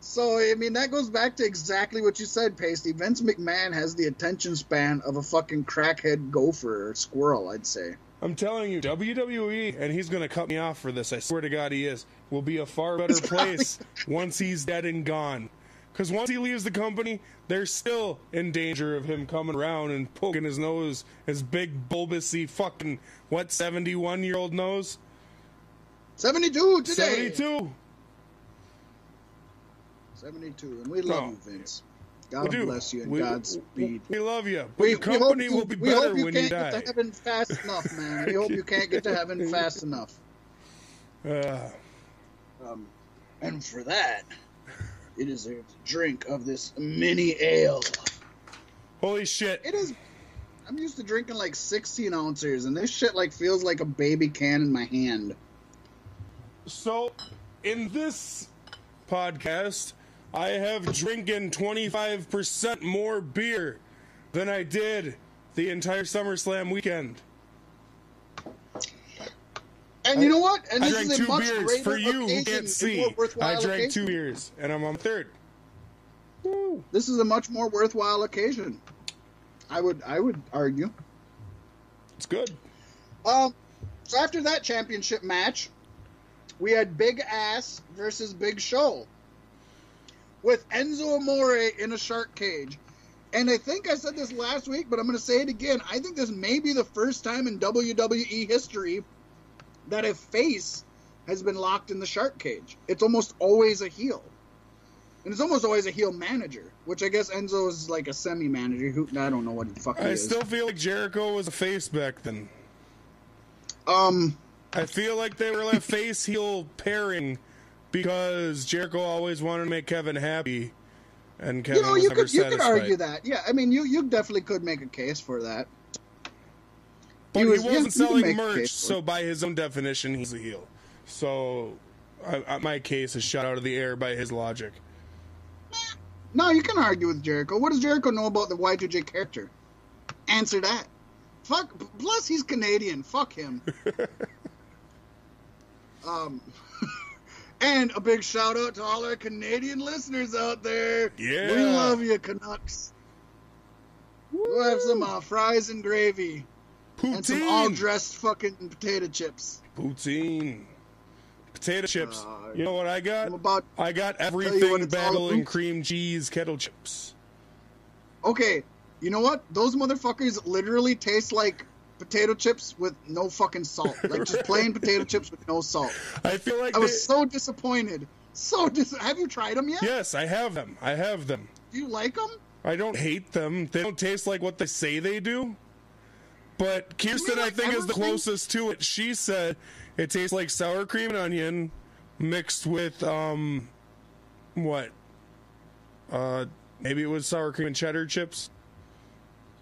So I mean that goes back to exactly what you said, Pasty. Vince McMahon has the attention span of a fucking crackhead gopher or squirrel, I'd say. I'm telling you, WWE, and he's going to cut me off for this. I swear to God, he is. Will be a far better place once he's dead and gone. Because once he leaves the company, they're still in danger of him coming around and poking his nose, his big bulbousy fucking what 71 year old nose. Seventy-two today. 72. Seventy-two, and we love No. you, Vince. God bless you and we, Godspeed. We love you, but We, your we hope company you, will be we hope you when can't you get to heaven fast enough, man. We hope you can't get to heaven fast enough. Uh, Um, and for that, it deserves a drink of this mini ale. holy shit! It is. I'm used to drinking like 16 ounces, and this shit like feels like a baby can in my hand. So, in this podcast, I have drinking 25% more beer than I did the entire SummerSlam weekend. And you know what? And I this drank is a two much beers for you who can't see. I drank occasion. two beers, and I'm on third. Woo. This is a much more worthwhile occasion. I would, I would argue. It's good. Um, so after that championship match, we had Big Cass versus Big Show with Enzo Amore in a shark cage. And I think I said this last week, but I'm going to say it again. I think this may be the first time in WWE history that a face has been locked in the shark cage. It's almost always a heel. And it's almost always a heel manager, which I guess Enzo is like a semi manager who I don't know what the fuck he I still feel like Jericho was a face back then. Um, I feel like they were a face heel pairing because Jericho always wanted to make Kevin happy, and Kevin you know, was you could you could argue that. Yeah, I mean, you you definitely could make a case for that. But He was- yeah, wasn't you can selling merch, so by his own definition, he's a heel. So I, I, my case is shot out of the air by his logic. No, you can argue with Jericho. What does Jericho know about the Y2J character? Answer that. Fuck. Plus, he's Canadian. Fuck him. um, and a big shout out to all our Canadian listeners out there. Yeah. we love you, Canucks. We'll have some uh, fries and gravy and some all dressed fucking potato chips. Poutine. Potato chips. Uh, you know what I got? I'm about I got everything it's all bagel and cream cheese kettle chips. okay. You know what? Those motherfuckers literally taste like potato chips with no fucking salt. Like just plain potato chips with no salt. I feel like I was so disappointed. So dis- have you tried them yet? yes, I have them. I have them. Do you like them? I don't hate them. They don't taste like what they say they do. But Kirsten, I like think, is the closest to it. She said it tastes like sour cream and onion mixed with um, what? Uh, maybe it was sour cream and cheddar chips.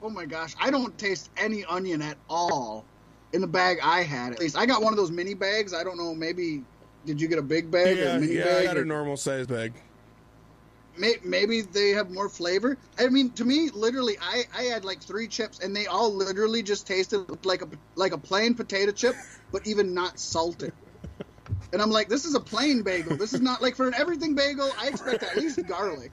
Oh my gosh, I don't taste any onion at all in the bag I had. At least I got one of those mini bags. I don't know. Maybe did you get a big bag or Yeah, a mini yeah, I got or- a normal size bag. May, maybe they have more flavor. I mean, to me, literally, I, I had like three chips, and they all literally just tasted like a like a plain potato chip, but even not salted. And I'm like, this is a plain bagel. This is not like for an everything bagel. I expect at least garlic,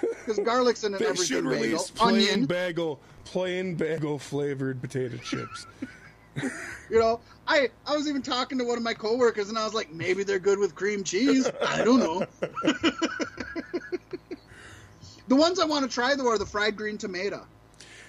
because garlic's in an They everything should bagel. release plain Onion, bagel, plain bagel flavored potato chips. you know. I I was even talking to one of my coworkers, and I was like, maybe they're good with cream cheese. I don't know. the ones I want to try though are the fried green tomato.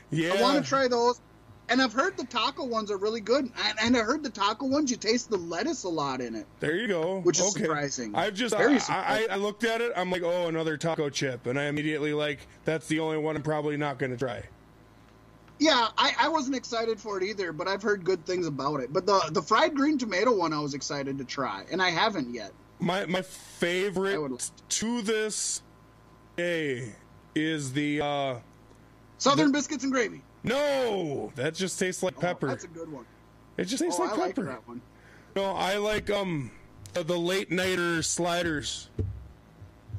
Yeah, I want to try those. And I've heard the taco ones are really good. And, and I heard the taco ones, you taste the lettuce a lot in it. There you go. Which is okay. surprising. I've just Very I, I. I looked at it. I'm like, oh, another taco chip, and I immediately like that's the only one I'm probably not going to try. Yeah, I, I wasn't excited for it either, but I've heard good things about it. But the, the fried green tomato one I was excited to try, and I haven't yet. My my favorite would- to this day is the uh Southern biscuits and gravy. no, that just tastes like Oh, pepper. that's a good one. it just tastes Oh, like I like pepper. that one. No, I like um the, the late nighter sliders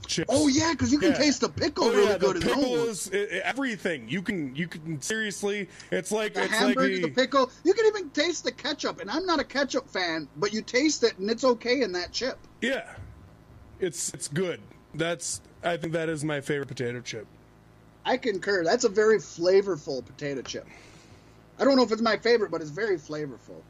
chips. Oh yeah, because you can Yeah. taste the pickle Oh really yeah, good the in pickle is everything. You can you can seriously. It's like The it's like hamburger, the, the pickle. You can even taste the ketchup, and I'm not a ketchup fan, but you taste it, and it's okay in that chip. yeah. It's it's good. That's I think that is my favorite potato chip. I concur. That's a very flavorful potato chip. I don't know if it's my favorite, but it's very flavorful.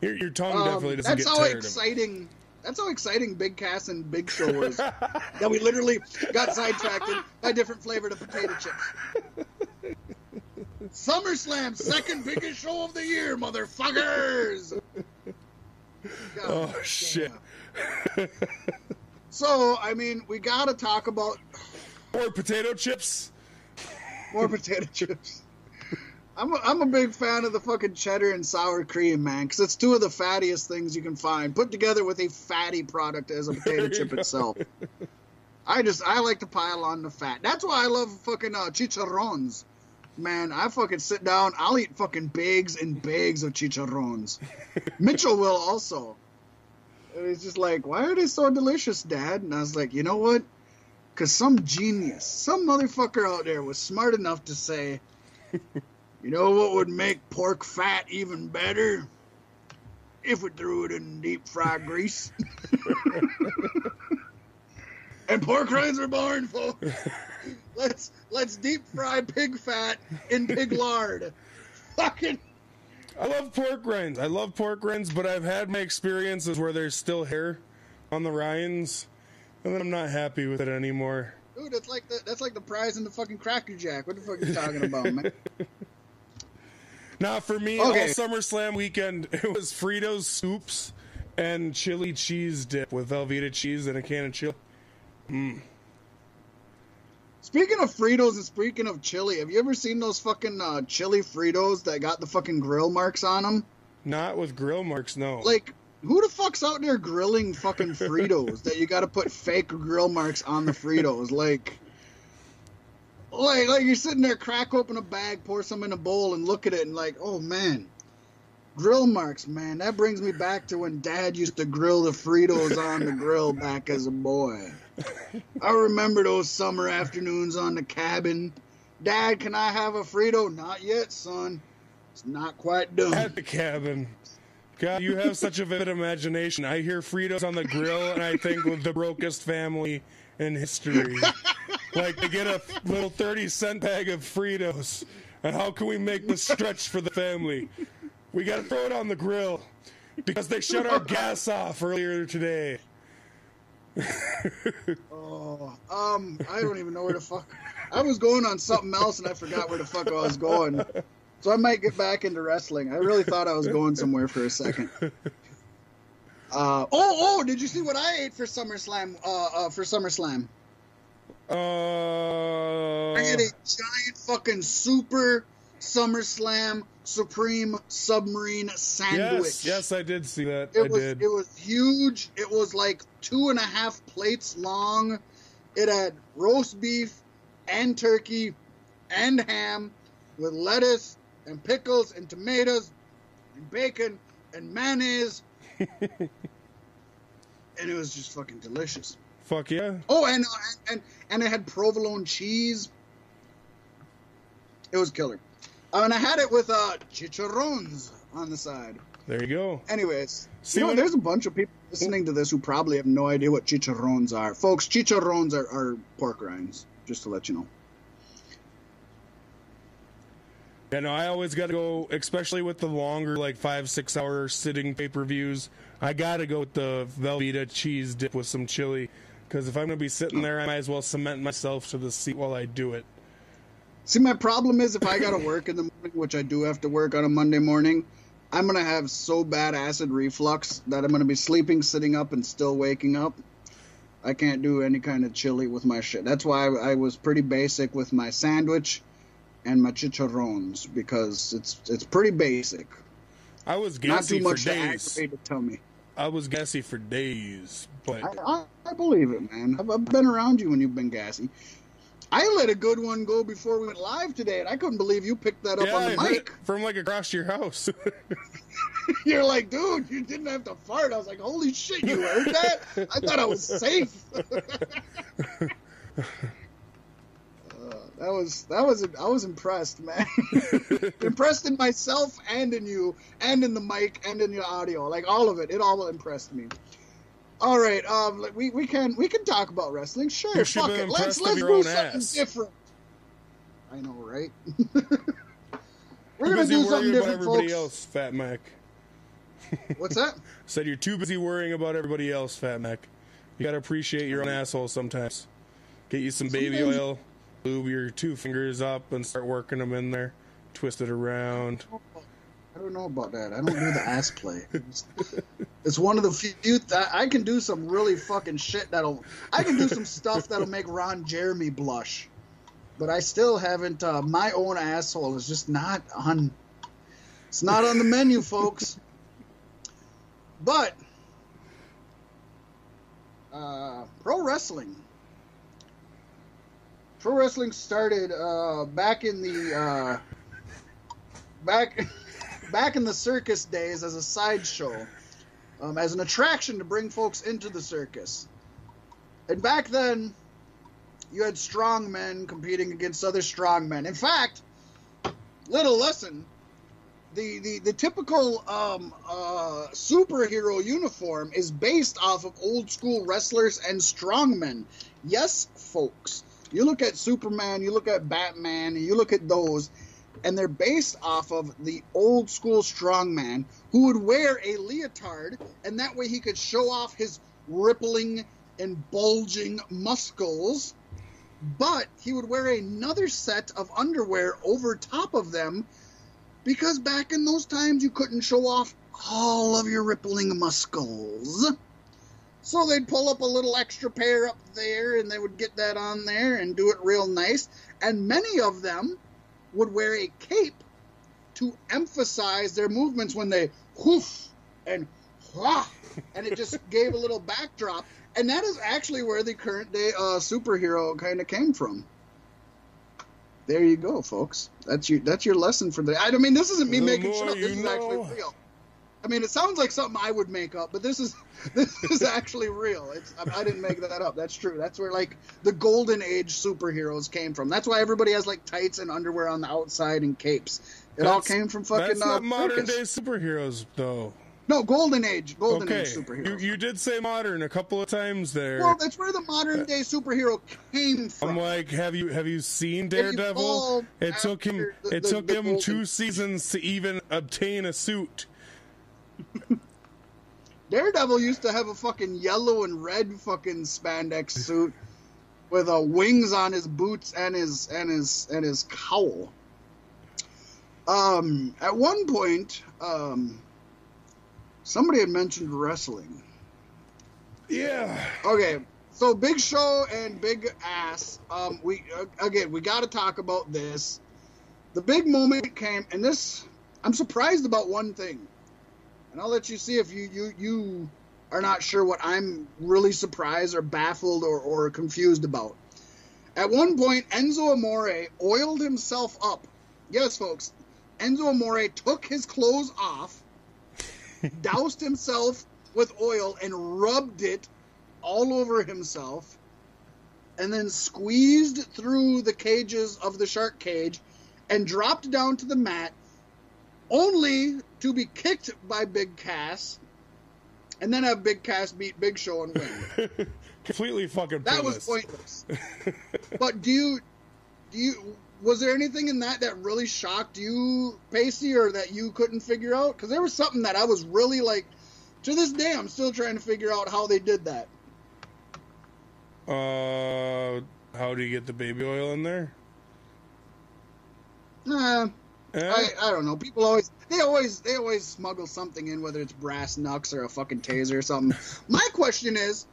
Your, your tongue Um, definitely doesn't that's get how tired exciting. That's how exciting Big Cass and Big Show was. that we literally got sidetracked by different flavored of potato chips. SummerSlam, second biggest show of the year, motherfuckers. God Oh shit! So, I mean, we gotta talk about more potato chips. more potato chips. I'm a, I'm a big fan of the fucking cheddar and sour cream, man, because it's two of the fattiest things you can find, put together with a fatty product as a potato chip go. itself. I just I like to pile on the fat. That's why I love fucking uh, chicharrones. Man, I fucking sit down. I'll eat fucking bags and bags of chicharrones. Mitchell will also. And he's just like, why are they so delicious, Dad? And I was like, you know what? Because some genius, some motherfucker out there was smart enough to say, you know what would make pork fat even better? If we threw it in deep fried grease. and pork rinds are born, folks. let's let's deep fry pig fat in pig lard. Fucking I love pork rinds. I love pork rinds, but I've had my experiences where there's still hair on the rinds, and then I'm not happy with it anymore. dude, that's like the that's like the prize in the fucking Cracker Jack. What the fuck are you talking about, man? Now, for me, Okay. all SummerSlam weekend, it was Fritos Scoops and chili cheese dip with Velveeta cheese and a can of chili. Mm. Speaking of Fritos and speaking of chili, have you ever seen those fucking uh, chili Fritos that got the fucking grill marks on them? Not with grill marks, no. Like, who the fuck's out there grilling fucking Fritos that you got to put fake grill marks on the Fritos? Like, like, like you're sitting there, crack open a bag, pour some in a bowl, and look at it, and like, oh man, grill marks, man. That brings me back to when Dad used to grill the Fritos on the grill back as a boy. I remember those summer afternoons on the cabin. Dad, can I have a Frito? Not yet, son. It's not quite done. At the cabin. God, you have such a vivid imagination. I hear Fritos on the grill, and I think of the brokest family in history. like they get a little thirty cent bag of Fritos, and how can we make this stretch for the family? We got to throw it on the grill because they shut our gas off earlier today. oh, um, I don't even know where the fuck. I was going on something else and I forgot where the fuck I was going. So I might get back into wrestling. I really thought I was going somewhere for a second. Uh, oh, oh! Did you see what I ate for SummerSlam? Uh, uh, for SummerSlam, Uh, I had a giant fucking super SummerSlam Supreme Submarine sandwich. yes, yes, I did see that. It I was did. it was huge. It was like two and a half plates long. It had roast beef and turkey and ham with lettuce and pickles and tomatoes and bacon and mayonnaise. and it was just fucking delicious. Fuck yeah. Oh, and uh, and and it had provolone cheese. It was killer. Uh, and I had it with uh, chicharrones on the side. There you go. Anyways, See you know, there's a bunch of people listening to this who probably have no idea what chicharrones are. Folks, chicharrones are, are pork rinds, just to let you know. Yeah, no, I always got to go, especially with the longer, like five, six hour sitting pay per views. I got to go with the Velveeta cheese dip with some chili. Because if I'm going to be sitting there, I might as well cement myself to the seat while I do it. See, my problem is if I got to work in the morning, which I do have to work on a Monday morning, I'm going to have so bad acid reflux that I'm going to be sleeping, sitting up, and still waking up. I can't do any kind of chili with my shit. That's why I, I was pretty basic with my sandwich and my chicharrones because it's it's pretty basic. I was gassy Not too for much to days. aggravate the tummy. I was gassy for days. But I, I, I believe it, man. I've, I've been around you when you've been gassy. I let a good one go before we went live today, and I couldn't believe you picked that up yeah, on the mic. from like across your house. You're like, dude, you didn't have to fart. I was like, holy shit, you heard that? I thought I was safe. Uh, that was that was I was impressed, man. impressed in myself and in you, and in the mic, and in your audio, like all of it. It all impressed me. All right, um, like, we we can we can talk about wrestling, sure. Fuck it, let's let's do something ass. different. I know, right? We're gonna do something different, everybody folks. else, Fat Mac. What's that? Said you're too busy worrying about everybody else, Fat Mac. You gotta appreciate your own asshole sometimes. Get you some baby Sometimes- oil, lube your two fingers up, and start working them in there. Twist it around. I don't know about that. I don't do the ass play. It's, one of the few that I can do some really fucking shit that'll. I can do some stuff that'll make Ron Jeremy blush, but I still haven't. Uh, my own asshole is just not on. It's not on the menu, folks. But uh, pro wrestling. Pro wrestling started uh, back in the uh, back back in the circus days as a sideshow, um, as an attraction to bring folks into the circus. And back then, you had strong men competing against other strong men. In fact, little lesson. The, the, the typical um, uh, superhero uniform is based off of old school wrestlers and strongmen. Yes, folks. You look at Superman, you look at Batman, you look at those, and they're based off of the old school strongman who would wear a leotard, and that way he could show off his rippling and bulging muscles. But he would wear another set of underwear over top of them because back in those times you couldn't show off all of your rippling muscles. So they'd pull up a little extra pair up there and they would get that on there and do it real nice. And many of them would wear a cape to emphasize their movements when they whoof and wah, and it just gave a little backdrop. And that is actually where the current day uh, superhero kind of came from. There you go, folks. That's your that's your lesson for the. I mean, this isn't me The making shit up. This is actually real. I mean, it sounds like something I would make up, but this is this is actually real. It's I, I didn't make that up. That's true. That's where like the golden age superheroes came from. That's why everybody has like tights and underwear on the outside and capes. It all came from fucking That's uh, modern circus. day superheroes, though. No, golden age, golden Okay, age superheroes. you, you did say modern a couple of times there. well, that's where the modern day superhero came from. I'm like, have you have you seen Daredevil? evolved It took him the- it the- took the him golden- two seasons to even obtain a suit. Daredevil used to have a fucking yellow and red fucking spandex suit with uh, wings on his boots and his and his and his cowl. Um, at one point, um, somebody had mentioned wrestling. Yeah. Okay, so Big Show and Big Ass. Um, we uh, again, we got to talk about this. The big moment came, and this I'm surprised about one thing, and I'll let you see if you you you are not sure what I'm really surprised or baffled or, or confused about. At one point, Enzo Amore oiled himself up. Yes, folks, Enzo Amore took his clothes off, doused himself with oil, and rubbed it all over himself, and then squeezed through the cages of the shark cage and dropped down to the mat, only to be kicked by Big Cass, and then have Big Cass beat Big Show and win. Completely fucking That was pointless. pointless. but do you, do you, was there anything in that that really shocked you, Pacey, or that you couldn't figure out? Because there was something that I was really like, to this day, I'm still trying to figure out how they did that. Uh, how do you get the baby oil in there? Nah, Eh? Eh? I, I don't know. People always they always they always smuggle something in, whether it's brass knucks or a fucking taser or something. My question is,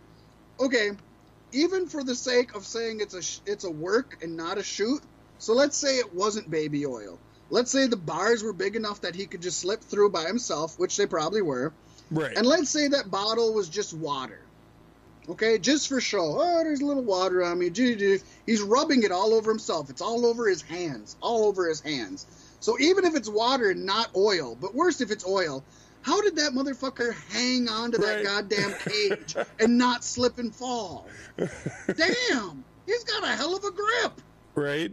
okay, even for the sake of saying it's a sh- it's a work and not a shoot. So let's say it wasn't baby oil. Let's say the bars were big enough that he could just slip through by himself, which they probably were. right. And let's say that bottle was just water. Okay, just for show. Oh, there's a little water on me. He's rubbing it all over himself. It's all over his hands. All over his hands. So even if it's water and not oil, but worse if it's oil, how did that motherfucker hang onto that Right. goddamn cage and not slip and fall? Damn! He's got a hell of a grip. right.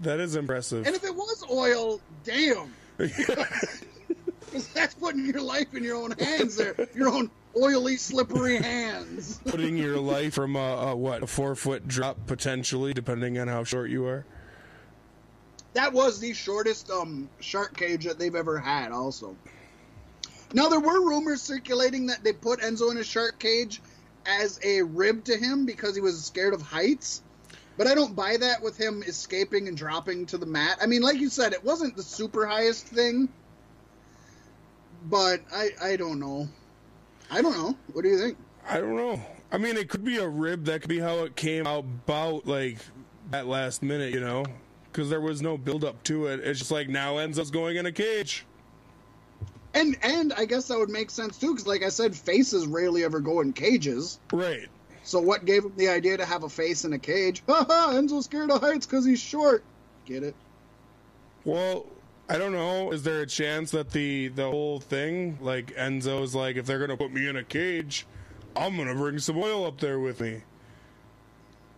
That is impressive. And if it was oil, damn. That's putting your life in your own hands there. Your own oily, slippery hands. Putting your life from a, a what a four foot drop potentially, depending on how short you are. That was the shortest um, shark cage that they've ever had, also. Now, there were rumors circulating that they put Enzo in a shark cage as a rib to him because he was scared of heights. But I don't buy that with him escaping and dropping to the mat. I mean, like you said, it wasn't the super highest thing. But I, I don't know. I don't know. What do you think? I don't know. I mean, it could be a rib. That could be how it came about, like that last minute, you know, because there was no build up to it. It's just like now Enzo's going in a cage. And and I guess that would make sense too, because like I said, faces rarely ever go in cages. Right. So what gave him the idea to have a face in a cage? Haha, Enzo's scared of heights because he's short. Get it? Well, I don't know. Is there a chance that the the whole thing, like Enzo's like, if they're gonna put me in a cage, I'm gonna bring some oil up there with me.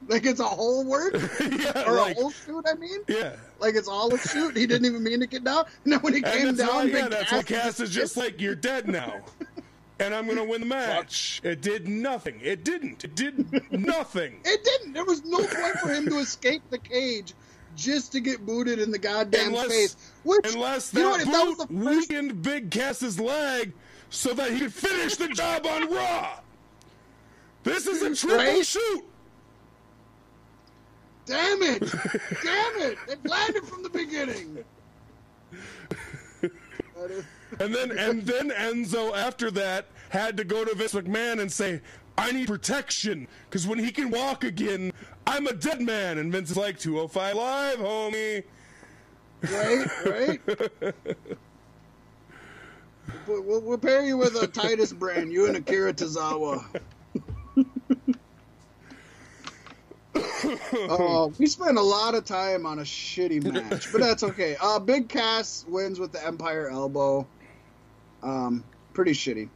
Like it's a whole work yeah, or like, a whole shoot. I mean, yeah. like it's all a shoot. He didn't even mean to get down. And then when he came down, why, yeah, Big that's why Cass is just like, you're dead now. And I'm gonna win the match. It did nothing. It didn't. It did nothing. It didn't. There was no point for him to escape the cage just to get booted in the goddamn Unless- face. Which, Unless you know that what, if that was the first weakened Big Cass's leg so that he could finish the job on Raw. This is a triple Right? shoot. Damn it! Damn it! They planned it from the beginning. And then and then Enzo after that had to go to Vince McMahon and say, I need protection because when he can walk again, I'm a dead man. And Vince is like, 205 live, homie. Right, right. we'll, we'll, we'll pair you with a Titus brand, you and Akira Tozawa. Uh, we spent a lot of time on a shitty match, but that's okay. Uh, Big Cass wins with the Empire Elbow. Um, pretty shitty.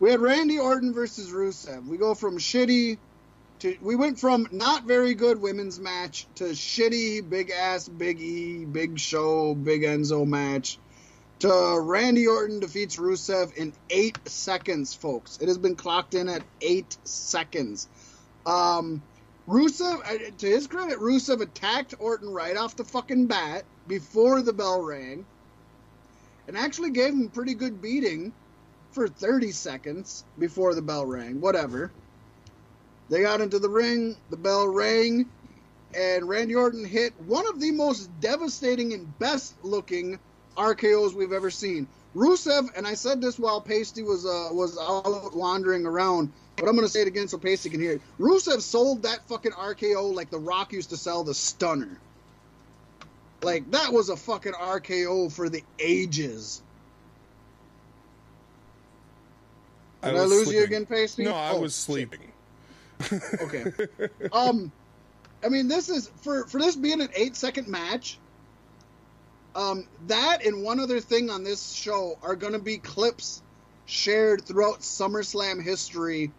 We had Randy Orton versus Rusev. We go from shitty to we went from not very good women's match to shitty big ass Big E Big Show Big Enzo match to Randy Orton defeats Rusev in eight seconds, folks. It has been clocked in at eight seconds. Um, Rusev, uh, to his credit, Rusev attacked Orton right off the fucking bat before the bell rang, and actually gave him pretty good beating for 30 seconds before the bell rang. Whatever. They got into the ring, the bell rang, and Randy Orton hit one of the most devastating and best looking RKO's we've ever seen. Rusev, and I said this while Pasty was uh, was out wandering around, but I'm gonna say it again so Pasty can hear it. Rusev sold that fucking RKO like The Rock used to sell the Stunner. Like that was a fucking RKO for the ages. Did I, was lose you sleeping. again, Pasty? No, I Oh, was sleeping. Okay. um, I mean, this is for for this being an eight second match. Um, that and one other thing on this show are going to be clips shared throughout SummerSlam history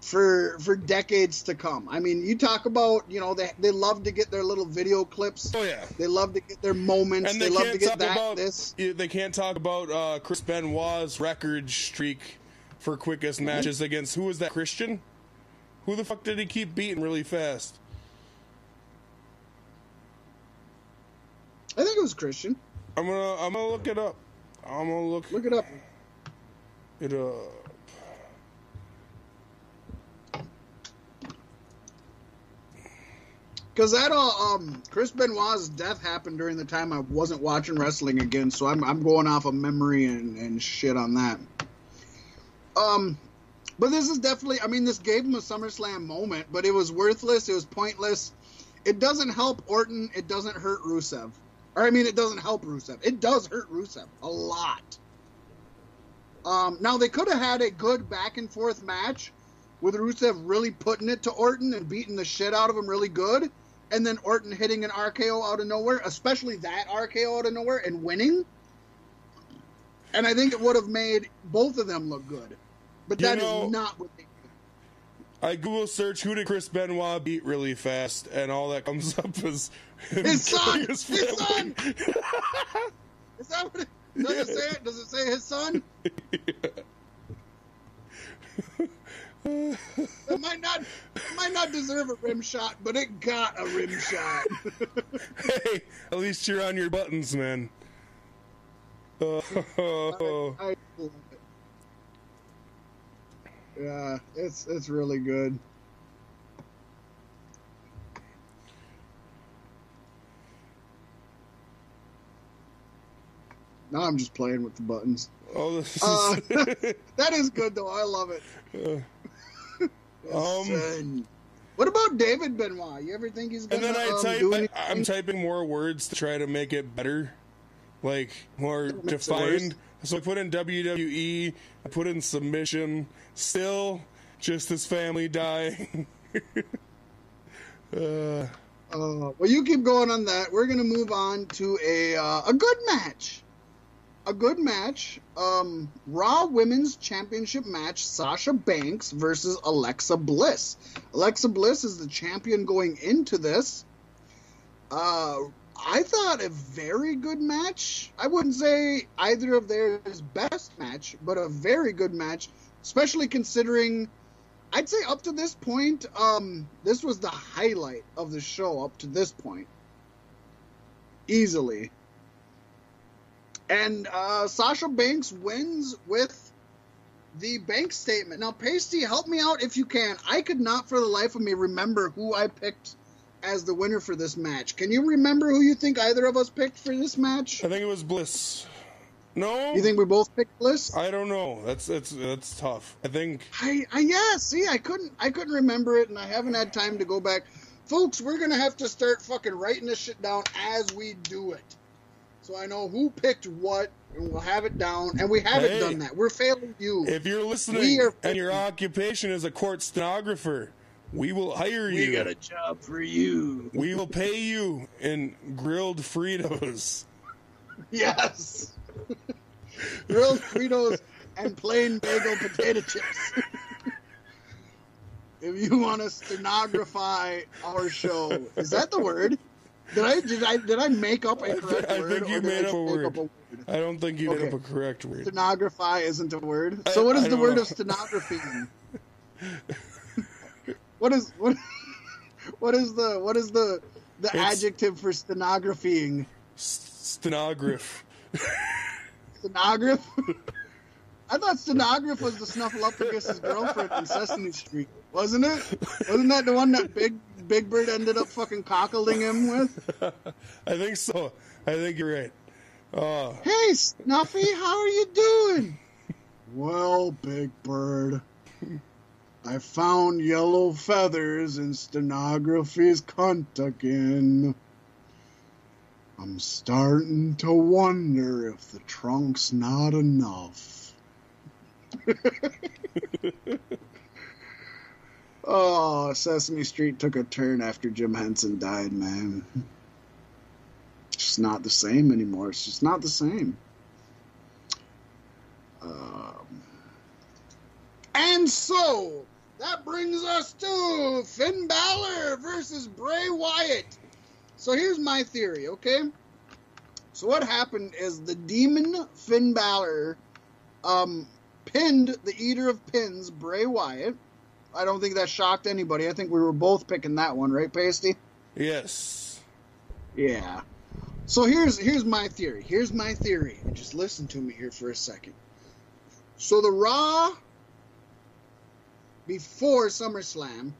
for for decades to come. I mean, you talk about you know they they love to get their little video clips. Oh yeah. They love to get their moments. And they, they, love can't to get talk that about this. they can't talk about uh, Chris Benoit's record streak for quickest matches against who was that Christian? Who the fuck did he keep beating really fast? I think it was Christian. I'm gonna I'm gonna look it up. I'm gonna look, Look it up. it up. Because that all, um, Chris Benoit's death happened during the time I wasn't watching wrestling again, so I'm, I'm going off of memory and, and shit on that. Um, but this is definitely, I mean, this gave him a SummerSlam moment, but it was worthless. It was pointless. It doesn't help Orton. It doesn't hurt Rusev. Or, I mean, it doesn't help Rusev. It does hurt Rusev a lot. Um, now, they could have had a good back and forth match with Rusev really putting it to Orton and beating the shit out of him really good, and then Orton hitting an RKO out of nowhere, especially that RKO out of nowhere, and winning. And I think it would have made both of them look good. But You that is know- not what they did. I Google search who did Chris Benoit beat really fast, and all that comes up is His son! killing His son! Is that what it does it say it? Does it say his son? It might not it might not deserve a rim shot, but it got a rim shot. hey, at least you're on your buttons, man. Oh, I love it. Yeah, it's it's really good. Now I'm just playing with the buttons. oh, this is, Uh, that is good though. I love it. Um. What about David Benoit? You ever think he's gonna and then I um, type. I, I'm typing more words to try to make it better, like more defined. So I put in WWE, I put in submission. Still, just his family dying. uh, Uh, well, you keep going on that. We're gonna move on to a uh, a good match. A good match. Um, Raw Women's Championship match: Sasha Banks versus Alexa Bliss. Alexa Bliss is the champion going into this. Uh, I thought a very good match. I wouldn't say either of theirs best match, but a very good match, especially considering I'd say up to this point, um, this was the highlight of the show up to this point. Easily. And uh, Sasha Banks wins with the bank statement. Now, Pasty, help me out if you can. I could not for the life of me remember who I picked as the winner for this match. Can you remember who you think either of us picked for this match? I think it was Bliss. No, You think we both picked Bliss? I don't know. That's that's that's tough. I think I, I yeah. See, I couldn't I couldn't remember it, and I haven't had time to go back. Folks, we're gonna have to start fucking writing this shit down as we do it, so I know who picked what, and we'll have it down. And we haven't Hey. done that. We're failing you. if you're listening We are- and your occupation is a court stenographer, we will hire you. we got a job for you. We will pay you in grilled Fritos. Yes. Grilled Fritos and plain bagel potato chips. if you want to stenography our show, is that the word? Did I did I did I make up a correct I word? think you made I up a word. up a word? I don't think you made up a correct word. Stenography isn't a word. So what is I the word know. of stenography? what is what? What is the what is the the It's- adjective for stenographying? Stenograph. Stenograph? I thought Stenograph was the Snuffleupagus' girlfriend in Sesame Street, wasn't it? Wasn't that the one that Big Big Bird ended up fucking cockling him with? I think so. I think you're right. Uh, Hey, Snuffy, how are you doing? Well, Big Bird, I found yellow feathers in stenography's cunt again. I'm starting to wonder if the trunk's not enough. oh, Sesame Street took a turn after Jim Henson died, man. It's just not the same anymore. It's just not the same. Um, and so that brings us to Finn Balor versus Bray Wyatt. So here's my theory, okay? So what happened is the demon Finn Balor um, pinned the Eater of Pins, Bray Wyatt. I don't think that shocked anybody. I think we were both picking that one, right, Pasty? yes. Yeah. So here's here's my theory. Here's my theory. And Just listen to me here for a second. So the Raw before SummerSlam,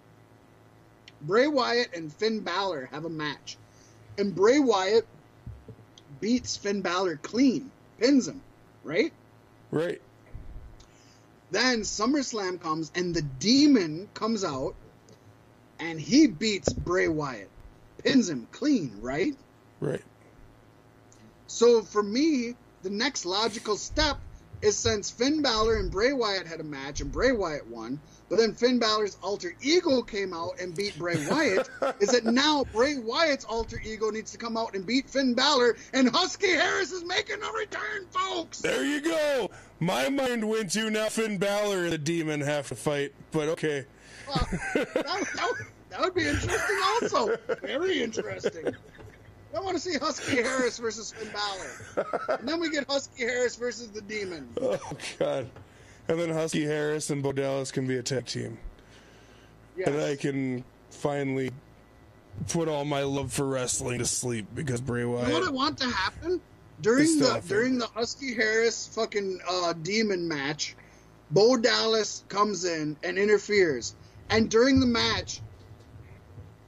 Bray Wyatt and Finn Balor have a match. And Bray Wyatt beats Finn Balor clean, pins him, right? Right. Then SummerSlam comes and the demon comes out and he beats Bray Wyatt. Pins him clean, right? Right. So for me, the next logical step is since Finn Balor and Bray Wyatt had a match and Bray Wyatt won, but then Finn Balor's alter ego came out and beat Bray Wyatt, is that now Bray Wyatt's alter ego needs to come out and beat Finn Balor, and Husky Harris is making a return, folks. There you go. My mind went to now Finn Balor and the demon have to fight, but okay. Well, that, that, that would be interesting, also. Very interesting. I want to see Husky Harris versus Finn Balor. And then we get Husky Harris versus the Demon. Oh God. And then Husky Harris and Bo Dallas can be a tag team. Yes. And I can finally put all my love for wrestling to sleep because Bray You know what I want to happen during the during the Husky Harris fucking uh, demon match? Bo Dallas comes in and interferes, and during the match,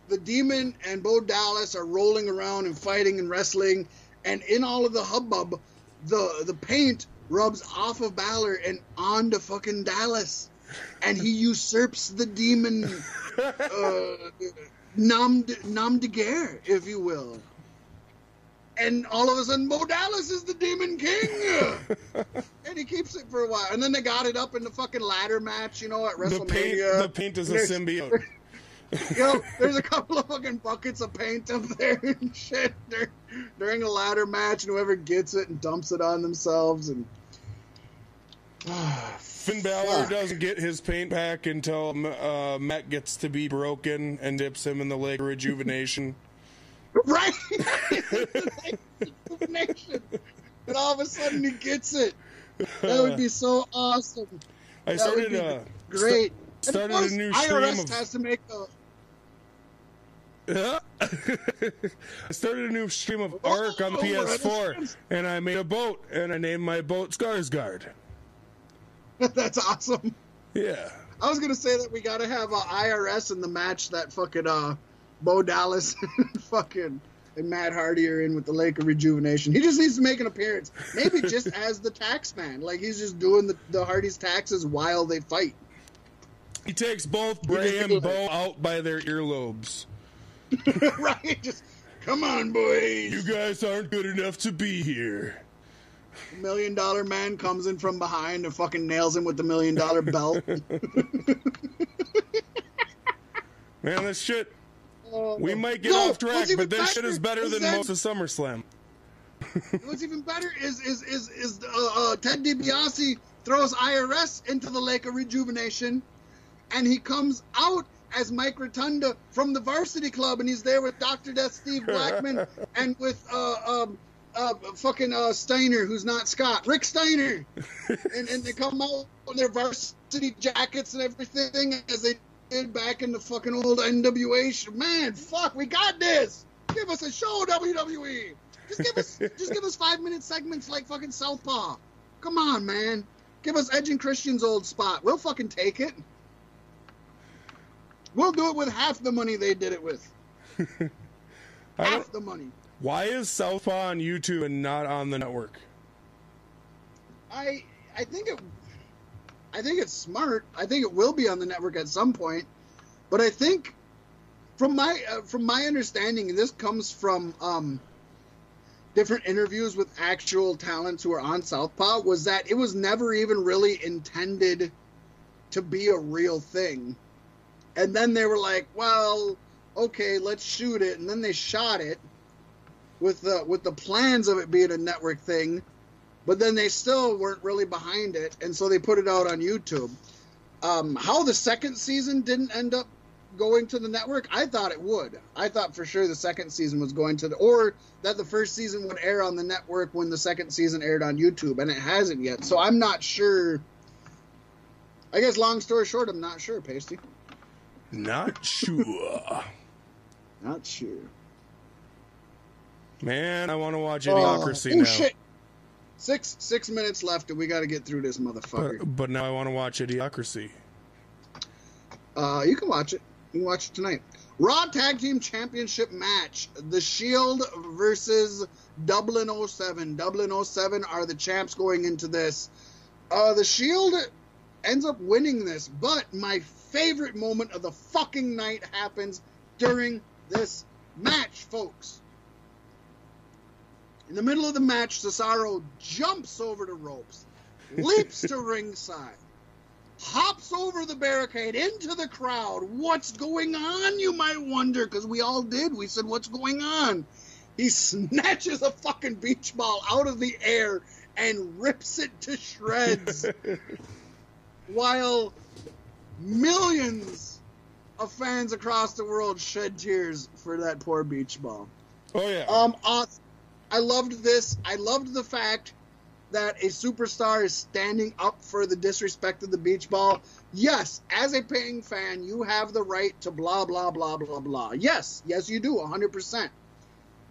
the demon and Bo Dallas are rolling around and fighting and wrestling, and in all of the hubbub, the the paint rubs off of Balor and onto fucking Dallas, and he usurps the demon uh, nom de, nom de guerre, if you will. And all of a sudden, Bo Dallas is the Demon King, and he keeps it for a while. And then they got it up in the fucking ladder match, you know, at WrestleMania. The paint, the paint is a symbiote. you know, there's a couple of fucking buckets of paint up there and shit during, during a ladder match, and whoever gets it and dumps it on themselves. And Finn Balor Fuck. doesn't get his paint back until uh, Matt gets to be broken and dips him in the lake of rejuvenation. right, Nation. and all of a sudden he gets it. That would be so awesome. I That started uh, great. st- started a new stream IRS of has to make a. I started a new stream of Oh, Ark on the oh, PS4, and I made a boat, and I named my boat Skarsgård. That's awesome. Yeah. I was gonna say that we gotta have uh, IRS in the match that fucking uh, Bo Dallas and fucking and Matt Hardy are in with the Lake of Rejuvenation. He just needs to make an appearance, maybe just as the tax man, like he's just doing the, the Hardy's taxes while they fight. He takes both Bray and Bo out by their earlobes. right? Just come on, boys. You guys aren't good enough to be here. Million Dollar Man comes in from behind and fucking nails him with the million dollar belt. Man, this shit. Oh, We might get No, off track, but this shit is better than that- most of SummerSlam. What's even better is is is is uh, uh, Ted DiBiase throws IRS into the lake of rejuvenation, and he comes out as Mike Rotunda from the Varsity Club, and he's there with Doctor Death Steve Blackman and with uh, um, uh, fucking uh, Steiner, who's not Scott, Rick Steiner, and and they come out in their varsity jackets and everything as they did back in the fucking old NWA. Man, fuck, we got this. Give us a show, WWE. Just give us, just give us five minute segments like fucking Southpaw. Come on, man. Give us Edge and Christian's old spot. We'll fucking take it. We'll do it with half the money they did it with. Half the money. Why is Southpaw on YouTube and not on the network? I I think it I think it's smart. I think it will be on the network at some point. But I think from my uh, from my understanding and this comes from um different interviews with actual talents who are on Southpaw was that it was never even really intended to be a real thing. And then they were like, "Well, okay, let's shoot it." And then they shot it with the with the plans of it being a network thing but then they still weren't really behind it, and so they put it out on YouTube. Um, how the second season didn't end up going to the network, I thought it would. I thought for sure the second season was going to, the, or that the first season would air on the network when the second season aired on YouTube, and it hasn't yet. So I'm not sure. I guess, long story short, I'm not sure, Pasty. Not sure. Not sure. Man, I want to watch Oh, Idiocracy oh, now. shit. Six six minutes left, and we got to get through this motherfucker. But, but now I want to watch Idiocracy. Uh, you can watch it. You can watch it tonight. Raw Tag Team Championship match: The Shield versus Dublin 07. Dublin 07 are the champs going into this. Uh, the Shield ends up winning this, but my favorite moment of the fucking night happens during this match, folks. In the middle of the match, Cesaro jumps over the ropes, leaps to ringside hops over the barricade into the crowd. What's going on, you might wonder? Because we all did. We said, What's going on? He snatches a fucking beach ball out of the air and rips it to shreds while millions of fans across the world shed tears for that poor beach ball. Oh yeah. Um, awesome. I loved this. I loved the fact that a superstar is standing up for the disrespect of the beach ball. Yes, as a paying fan, you have the right to blah blah blah blah blah. Yes, yes, you do, 100%.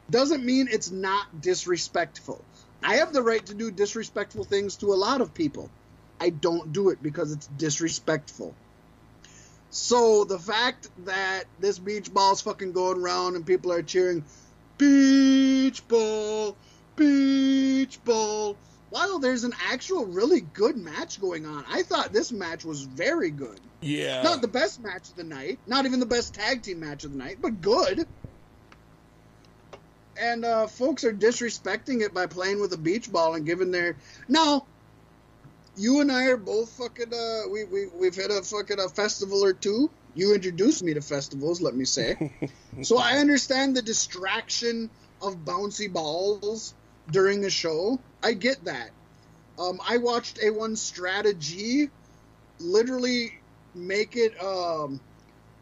Doesn't mean it's not disrespectful. I have the right to do disrespectful things to a lot of people. I don't do it because it's disrespectful. So the fact that this beach ball's fucking going around and people are cheering, beach ball, beach ball, while there's an actual really good match going on. I thought this match was very good. yeah. Not the best match of the night, not even the best tag team match of the night, but good. And uh, folks are disrespecting it by playing with a beach ball and giving their. Now, you and I are both fucking. Uh, we we we've hit a fucking a festival or two. You introduced me to festivals, let me say. so I understand the distraction of bouncy balls during a show. I get that. Um, I watched a one strategy literally make it um,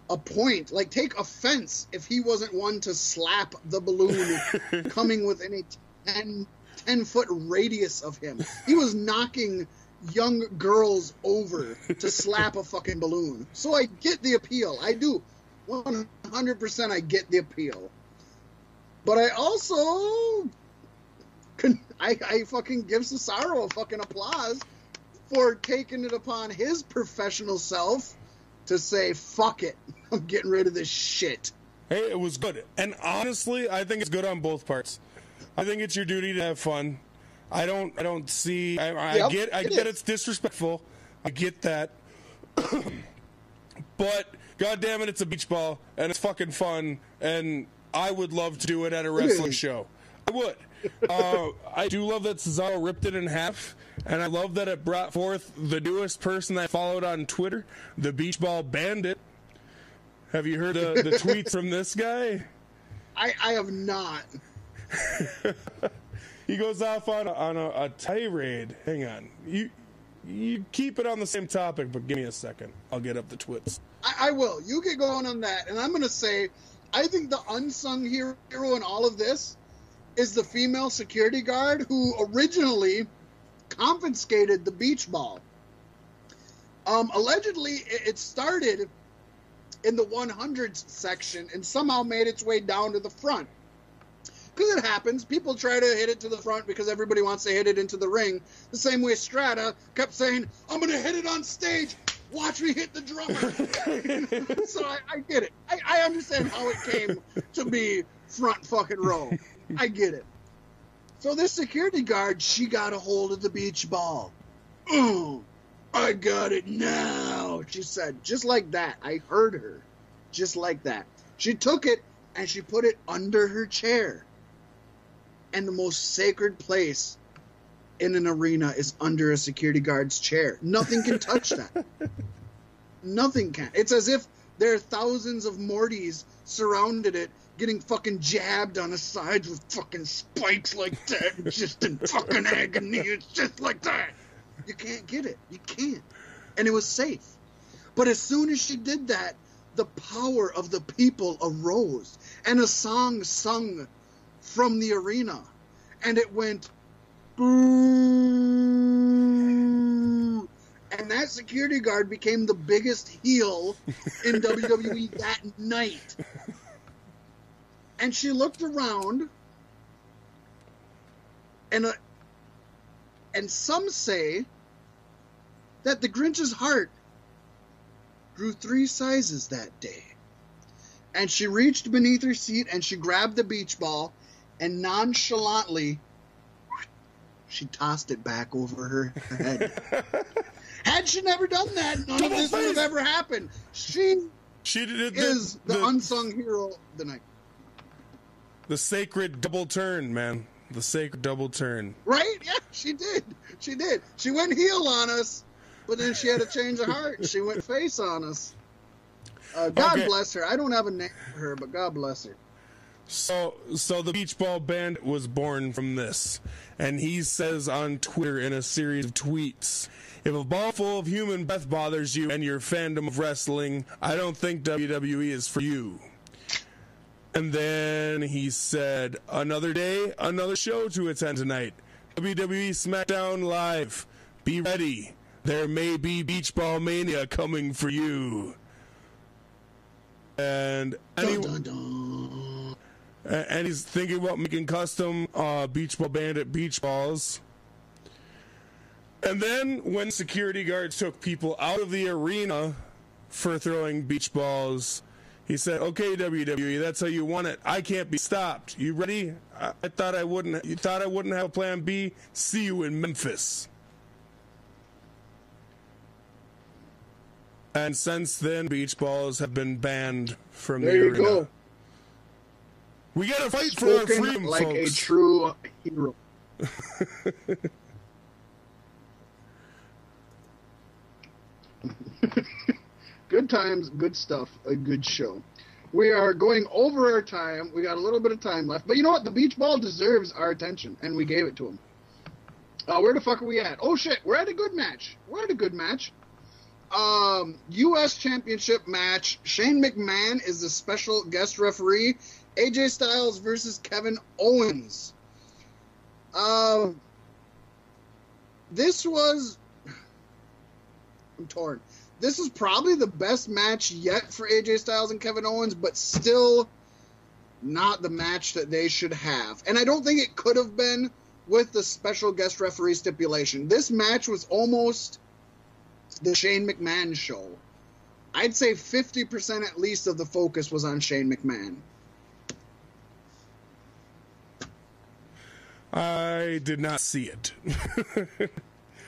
a point, like take offense if he wasn't one to slap the balloon coming within a 10, 10 foot radius of him. He was knocking young girls over to slap a fucking balloon. So I get the appeal. I do. 100% I get the appeal. But I also can I, I fucking give Cesaro a fucking applause for taking it upon his professional self to say, fuck it. I'm getting rid of this shit. Hey, it was good. And honestly, I think it's good on both parts. I think it's your duty to have fun. I don't I don't see I, I Yep, get I it get is. it's disrespectful. I get that. but god damn it, it's a beach ball and it's fucking fun and I would love to do it at a wrestling show. I would. uh, I do love that Cesaro ripped it in half, and I love that it brought forth the newest person I followed on Twitter, the Beach Ball Bandit. Have you heard the, the tweets from this guy? I, I have not. He goes off on a, on a, a tirade. Hang on, you you keep it on the same topic, but give me a second. I'll get up the twits. I, I will. You get going on that, and I'm going to say, I think the unsung hero in all of this is the female security guard who originally confiscated the beach ball. Um, allegedly, it, it started in the 100s section and somehow made its way down to the front. Because it happens, people try to hit it to the front because everybody wants to hit it into the ring. The same way Strata kept saying, "I'm going to hit it on stage. Watch me hit the drummer." so I, I get it. I, I understand how it came to be front fucking row. I get it. So this security guard, she got a hold of the beach ball. Oh, I got it now, she said. Just like that. I heard her. Just like that. She took it and she put it under her chair. And the most sacred place in an arena is under a security guard's chair. Nothing can touch that. Nothing can. It's as if there are thousands of Mortys surrounded it, getting fucking jabbed on the sides with fucking spikes like that, and just in fucking agony. It's just like that. You can't get it. You can't. And it was safe. But as soon as she did that, the power of the people arose, and a song sung from the arena, and it went boo. And that security guard became the biggest heel in WWE that night. And she looked around, and uh, and some say that the Grinch's heart grew three sizes that day. And she reached beneath her seat and she grabbed the beach ball and nonchalantly she tossed it back over her head. Had she never done that, none of this would have ever happened. She She did the, is the, the, unsung hero of the night. the sacred double turn, man. The sacred double turn. Right? Yeah, she did. She did. She went heel on us, but then she had a change of heart. She went face on us. Uh, God Okay. bless her. I don't have a name for her, but God bless her. So, so the Beach Ball Band was born from this, and he says on Twitter in a series of tweets, "If a ball full of human breath bothers you and your fandom of wrestling, I don't think WWE is for you." And then he said, "Another day, another show to attend tonight. WWE SmackDown Live. Be ready. There may be Beach Ball Mania coming for you." And Dun, dun, dun. And he's thinking about making custom uh, beach ball bandit beach balls. And then when security guards took people out of the arena for throwing beach balls, he said, "Okay, WWE, that's how you want it. I can't be stopped. You ready? I, I thought I wouldn't. You thought I wouldn't have a plan B. See you in Memphis." And since then, beach balls have been banned from There the you arena. go. We gotta fight for our freedom, like folks. a true hero. good times, good stuff, a good show. We are going over our time. We got a little bit of time left, but you know what? The beach ball deserves our attention, and we gave it to him. Uh, where the fuck are we at? Oh shit, we're at a good match. We're at a good match. Um, U.S. Championship match. Shane McMahon is the special guest referee. AJ Styles versus Kevin Owens. Um, this was. I'm torn. This is probably the best match yet for AJ Styles and Kevin Owens, but still not the match that they should have. And I don't think it could have been with the special guest referee stipulation. This match was almost the Shane McMahon show. I'd say 50% at least of the focus was on Shane McMahon. I did not see it.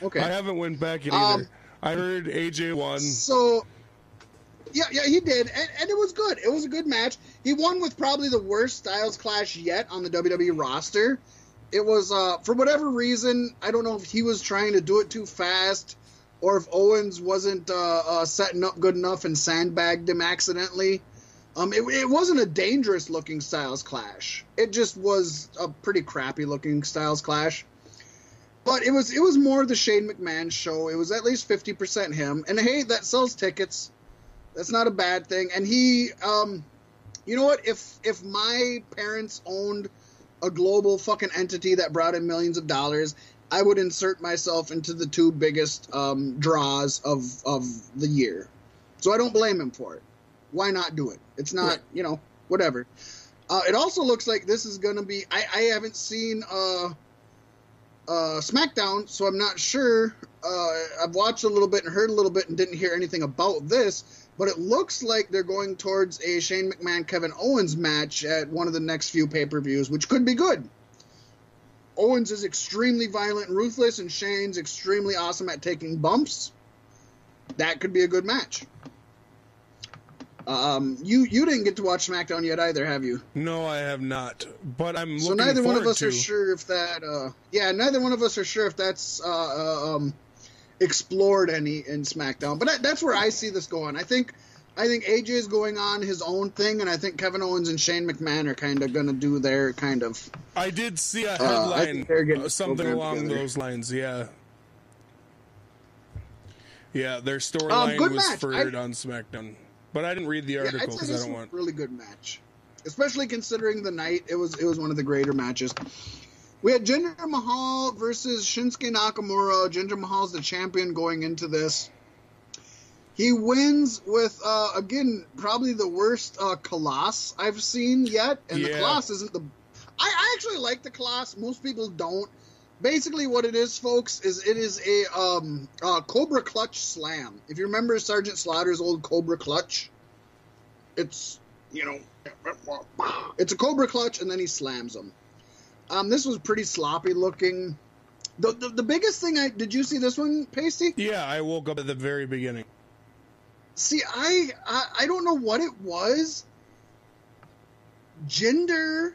Okay. I haven't went back in Um, either. I heard AJ won. So, yeah, yeah, he did, and, and it was good. It was a good match. He won with probably the worst Styles Clash yet on the WWE roster. It was, uh, for whatever reason, I don't know if he was trying to do it too fast, or if Owens wasn't uh, uh, setting up good enough and sandbagged him accidentally. Um, it, it wasn't a dangerous looking Styles Clash. It just was a pretty crappy looking Styles Clash. But it was it was more the Shane McMahon show. It was at least fifty percent him, and hey, that sells tickets. That's not a bad thing. And he, um, you know what? If if my parents owned a global fucking entity that brought in millions of dollars, I would insert myself into the two biggest um, draws of of the year. So I don't blame him for it. Why not do it? It's not, Right. you know, whatever. Uh, it also looks like this is going to be. I, I haven't seen uh, uh, SmackDown, so I'm not sure. Uh, I've watched a little bit and heard a little bit and didn't hear anything about this, but it looks like they're going towards a Shane McMahon Kevin Owens match at one of the next few pay per views, which could be good. Owens is extremely violent and ruthless, and Shane's extremely awesome at taking bumps. That could be a good match. Um, you you didn't get to watch SmackDown yet either, have you? No, I have not. But I'm So neither one of us to. are sure if that. Uh, yeah, neither one of us are sure if that's uh, uh, um, explored any in SmackDown. But that, that's where I see this going. I think I think AJ is going on his own thing, and I think Kevin Owens and Shane McMahon are kind of going to do their kind of. I did see a Uh, headline, think they're getting uh, something along together. those lines. Yeah. Yeah, their storyline Um, was match. furred I- on SmackDown, but I didn't read the Yeah, article because I don't want. a really good match, especially considering the night. It was it was one of the greater matches. We had Jinder Mahal versus Shinsuke Nakamura. Jinder Mahal's the champion going into this. He wins with uh, again probably the worst uh, Colossus I've seen yet, and the Yeah. Colossus isn't the. I, I actually like the Colossus. Most people don't. Basically, what it is, folks, is it is a um, uh, Cobra Clutch Slam. If you remember Sergeant Slaughter's old Cobra Clutch, it's you know, it's a Cobra Clutch, and then he slams them. Um, this was pretty sloppy looking. The, the, the biggest thing I did you see this one, Pasty? Yeah, I woke up at the very beginning. See, I, I I don't know what it was. Jinder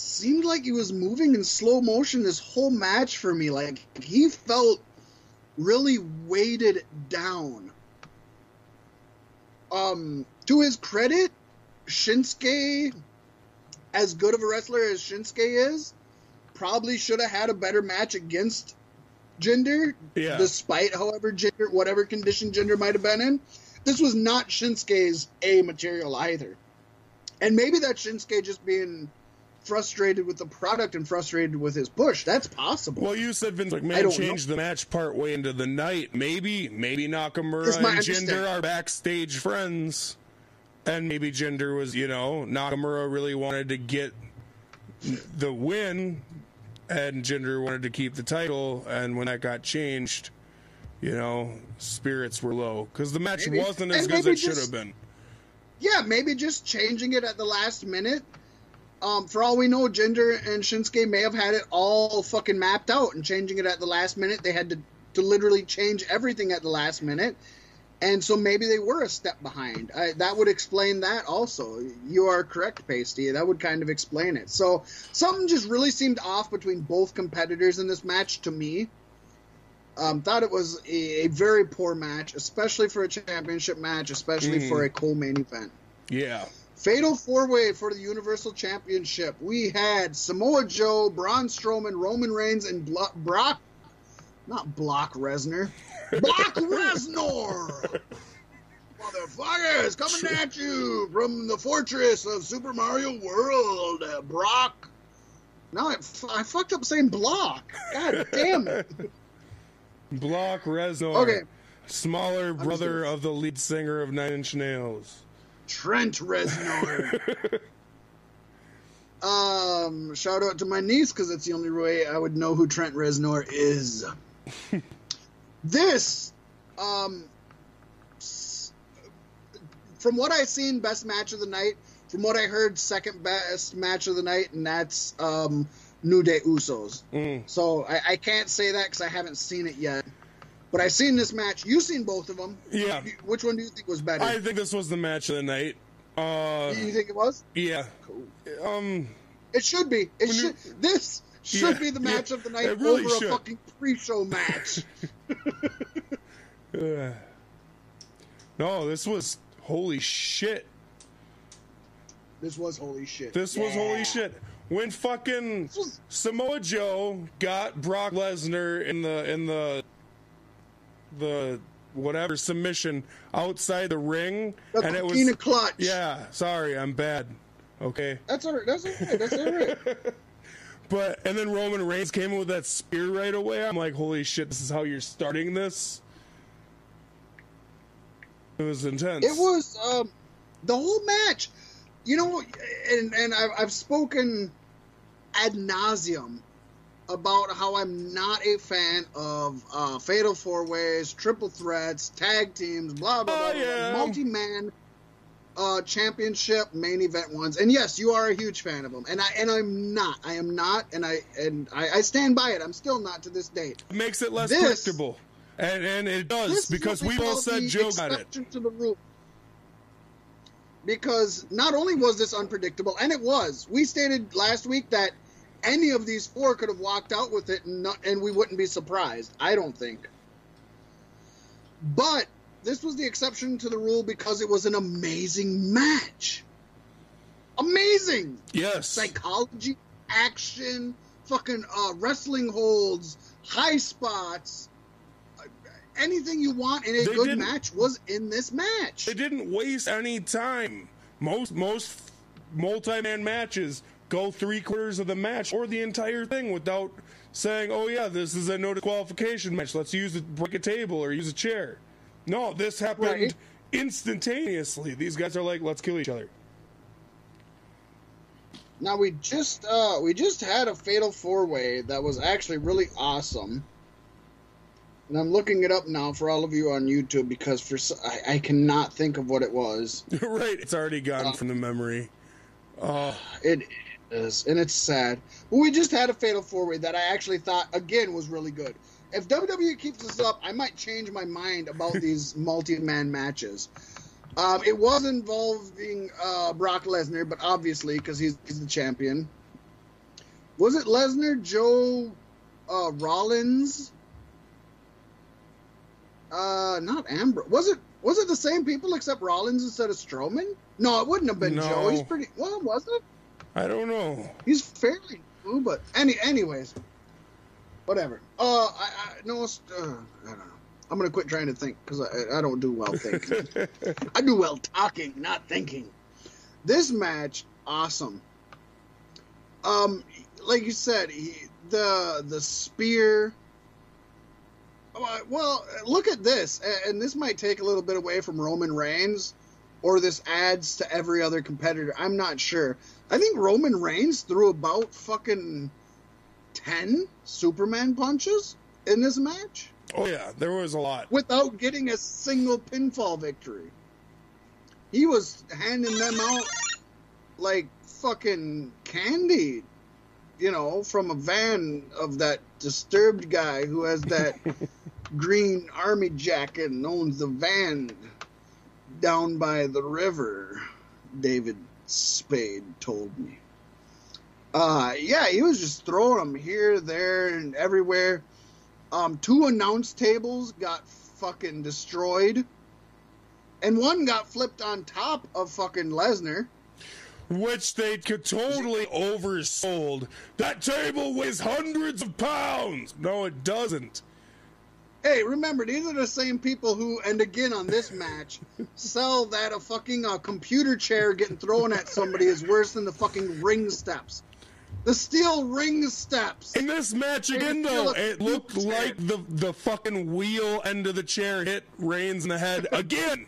seemed like he was moving in slow motion this whole match for me. Like he felt really weighted down. Um, to his credit, Shinsuke, as good of a wrestler as Shinsuke is, probably should have had a better match against Jinder, Yeah, despite however Jinder whatever condition Jinder might have been in this was not shinsuke's a material either and maybe that shinsuke just being frustrated with the product and frustrated with his push that's possible Well, you said Vince McMahon changed the match part way into the night. Maybe, maybe Nakamura and Jinder are backstage friends, and maybe Jinder was, you know, Nakamura really wanted to get the win, and Jinder wanted to keep the title. And when that got changed, you know, spirits were low because the match Maybe. wasn't as And good as it should have been. yeah maybe just changing it at the last minute um, for all we know, Jinder and Shinsuke may have had it all fucking mapped out, and changing it at the last minute, they had to, to literally change everything at the last minute. And so maybe they were a step behind. I, that would explain that also. You are correct, Pasty. That would kind of explain it. So something just really seemed off between both competitors in this match to me. Um, thought it was a, a very poor match, especially for a championship match, especially Mhm. for a co-main event. Yeah, Fatal four way for the Universal Championship. We had Samoa Joe, Braun Strowman, Roman Reigns, and Blo- Brock. Not Brock Lesnar. Brock Lesnar! Motherfuckers coming at you from the fortress of Super Mario World. Brock. No, I, f- I fucked up saying Block. God damn it. Block Reznor, Okay. smaller brother of the lead singer of Nine Inch Nails. Trent Reznor. um, shout out to my niece because that's the only way I would know who Trent Reznor is. this, um, from what I've seen, best match of the night. From what I heard, second best match of the night, and that's um, New Day Usos. Mm. So I, I can't say that because I haven't seen it yet. But I've seen this match. You've seen both of them. Yeah. Which one do you think was better? I think this was the match of the night. Uh, you think it was? yeah. Cool. Um, It should be. It When you- should. This should Yeah, be the match yeah, of the night really over should. a fucking pre-show match. uh, no, this was holy shit. this was holy shit. This was holy shit. When fucking was- Samoa Joe got Brock Lesnar in the in the the whatever submission outside the ring, The and it was Coquina clutch. yeah. Sorry, I'm bad. Okay, That's all right. That's all right. That's all right. but and then Roman Reigns came in with that spear right away. I'm like, holy shit! This is how you're starting this. It was intense. It was um, the whole match. You know, and and I've, I've spoken ad nauseum about how I'm not a fan of uh, fatal four ways, triple threats, tag teams, blah blah blah, Oh, yeah. multi man uh, championship main event ones. And yes, you are a huge fan of them, and I and I'm not. I am not, and I and I, I stand by it. I'm still not to this date. It makes it less This- predictable, and and it does because what we they all said Joe got it. to the rule. Because not only was this unpredictable, and it was, we stated last week that any of these four could have walked out with it, and, not, and we wouldn't be surprised. I don't think. But this was the exception to the rule because it was an amazing match. Amazing Yes, psychology, action, fucking uh, wrestling holds, high spots, uh, anything you want in a They good match was in this match. they didn't waste any time. Most most multi-man matches go three quarters of the match or the entire thing without saying, "Oh yeah, this is a no disqualification match. Let's use a break a table or use a chair." No, this happened Right. instantaneously. These guys are like, "Let's kill each other." Now we just uh, we just had a fatal four way that was actually really awesome. And I'm looking it up now for all of you on YouTube because for s- I, I cannot think of what it was. right, it's already gone Uh, from the memory. Oh, It is, and it's sad. But we just had a fatal four way that I actually thought again was really good. If WWE keeps this up, I might change my mind about these multi man matches. Um, it was involving uh, Brock Lesnar, but obviously because he's, he's the champion. Was it Lesnar, Joe, uh, Rollins? Uh, not Amber. Was it? Was it the same people except Rollins instead of Strowman? No, it wouldn't have been No. Joe. He's pretty. Well, was it? I don't know. He's fairly new, but any anyways, whatever. Uh, I, I no, uh, I don't know. I'm gonna quit trying to think because I, I don't do well thinking. I do well talking, not thinking. This match, awesome. Um, like you said, he, the the spear. Uh, Well, look at this, and this might take a little bit away from Roman Reigns, or this adds to every other competitor. I'm not sure. I think Roman Reigns threw about fucking ten Superman punches in this match Oh yeah, there was a lot. without getting a single pinfall victory. He was handing them out like fucking candy, you know, from a van of that disturbed guy who has that green army jacket and owns the van down by the river. David Spade told me. Uh, yeah, he was just throwing them here, there, and everywhere. Um, two announce tables got fucking destroyed, and one got flipped on top of fucking Lesnar. Which they could totally oversold. That table weighs hundreds of pounds. No, it doesn't. Hey, remember these are the same people who, and again on this match, sell that a fucking uh, computer chair getting thrown at somebody is worse than the fucking ring steps. The steel ring steps. In this match again, though, it looked huge like the the fucking wheel end of the chair hit Reigns in the head again.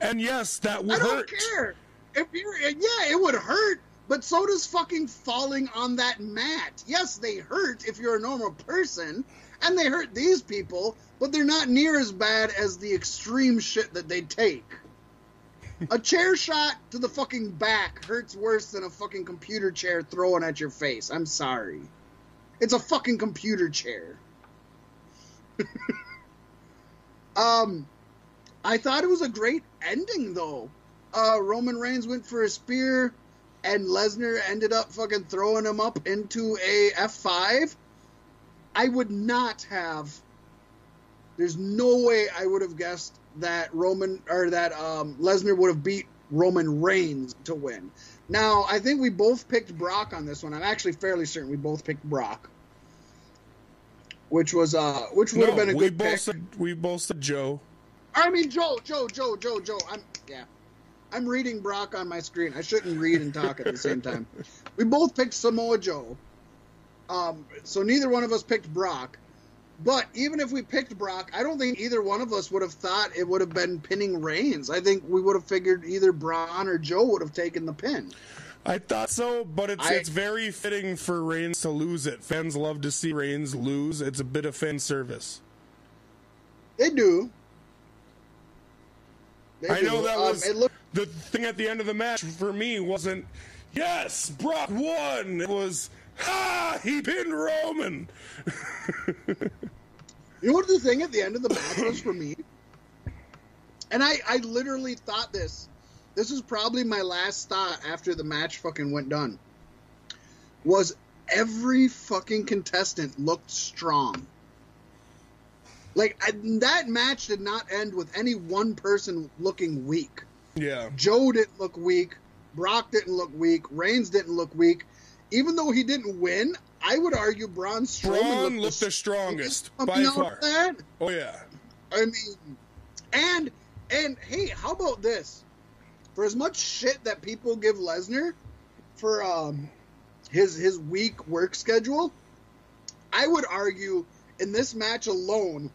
And yes, that would I don't hurt. care. If you're, yeah, it would hurt, but so does fucking falling on that mat. Yes, they hurt if you're a normal person, and they hurt these people, but they're not near as bad as the extreme shit that they take. a chair shot to the fucking back hurts worse than a fucking computer chair thrown at your face. I'm sorry. It's a fucking computer chair. um, I thought it was a great ending though. Uh, Roman Reigns went for a spear, and Lesnar ended up fucking throwing him up into a F5. I would not have. There's no way I would have guessed that Roman or that um, Lesnar would have beat Roman Reigns to win. Now, I think we both picked Brock on this one. I'm actually fairly certain we both picked Brock, which was uh, which would No, have been a we good both pick. said we both said Joe. I mean, Joe, Joe, Joe, Joe, Joe. I'm yeah. I'm reading Brock on my screen. I shouldn't read and talk at the same time. We both picked Samoa Joe. Um, so neither one of us picked Brock. But even if we picked Brock, I don't think either one of us would have thought it would have been pinning Reigns. I think we would have figured either Braun or Joe would have taken the pin. I thought so, but it's I- it's very fitting for Reigns to lose it. Fans love to see Reigns lose. It's a bit of fan service. They do. They I know that Um, was it looked the thing at the end of the match for me wasn't yes, Brock won. It was ha, he pinned Roman. You know what the thing at the end of the match was for me? And I, I literally thought this. This was probably my last thought after the match fucking went done. Was every fucking contestant looked strong. Like I, that match did not end with any one person looking weak. Yeah. Joe didn't look weak. Brock didn't look weak. Reigns didn't look weak. Even though he didn't win, I would argue Braun Strowman Braun looked, looked the strongest by far. that. Oh yeah. I mean, and and hey, how about this? For as much shit that people give Lesnar for um his his weak work schedule, I would argue in this match alone,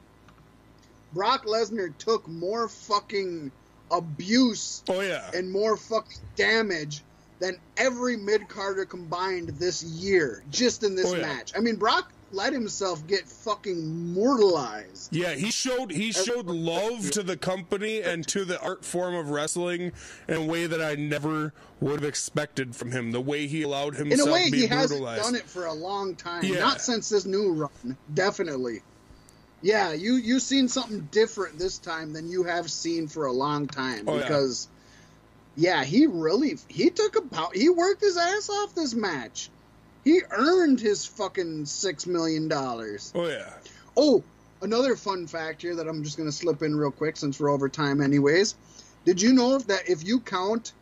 Brock Lesnar took more fucking abuse Oh yeah. and more fucking damage than every mid carder combined this year, just in this Oh, yeah. match. I mean, Brock let himself get fucking mortalized. Yeah, he showed he showed love to the company and to the art form of wrestling in a way that I never would have expected from him. The way he allowed himself In a way, he hasn't done it for a long time. Yeah. Not since this new run, definitely. Yeah, you you seen something different this time than you have seen for a long time Oh, because yeah, he really he took about he worked his ass off this match. He earned his fucking six million dollars. Oh yeah. Oh, another fun fact here that I'm just going to slip in real quick since we're over time, anyways. Did you know that if you count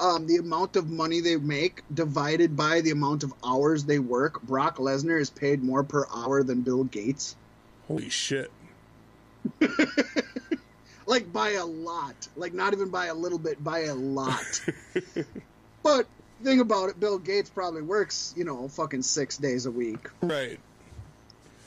um, the amount of money they make divided by the amount of hours they work, Brock Lesnar is paid more per hour than Bill Gates? Holy shit. Like by a lot. Like not even by a little bit, by a lot. but thing about it, Bill Gates probably works, you know, fucking six days a week. Right.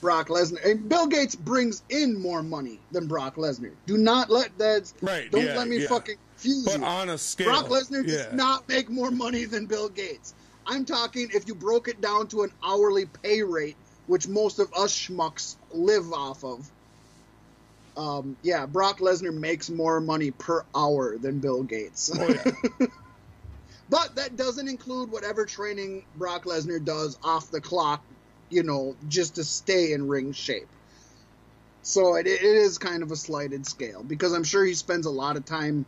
Brock Lesnar. And Bill Gates brings in more money than Brock Lesnar. Do not let that. Right, Don't yeah, let me yeah. fucking confuse But you. on a scale. Brock Lesnar does not make more money than Bill Gates. I'm talking if you broke it down to an hourly pay rate, which most of us schmucks live off of. Um, yeah, Brock Lesnar makes more money per hour than Bill Gates. Oh yeah. But that doesn't include whatever training Brock Lesnar does off the clock, you know, just to stay in ring shape. So it, it is kind of a slighted scale because I'm sure he spends a lot of time.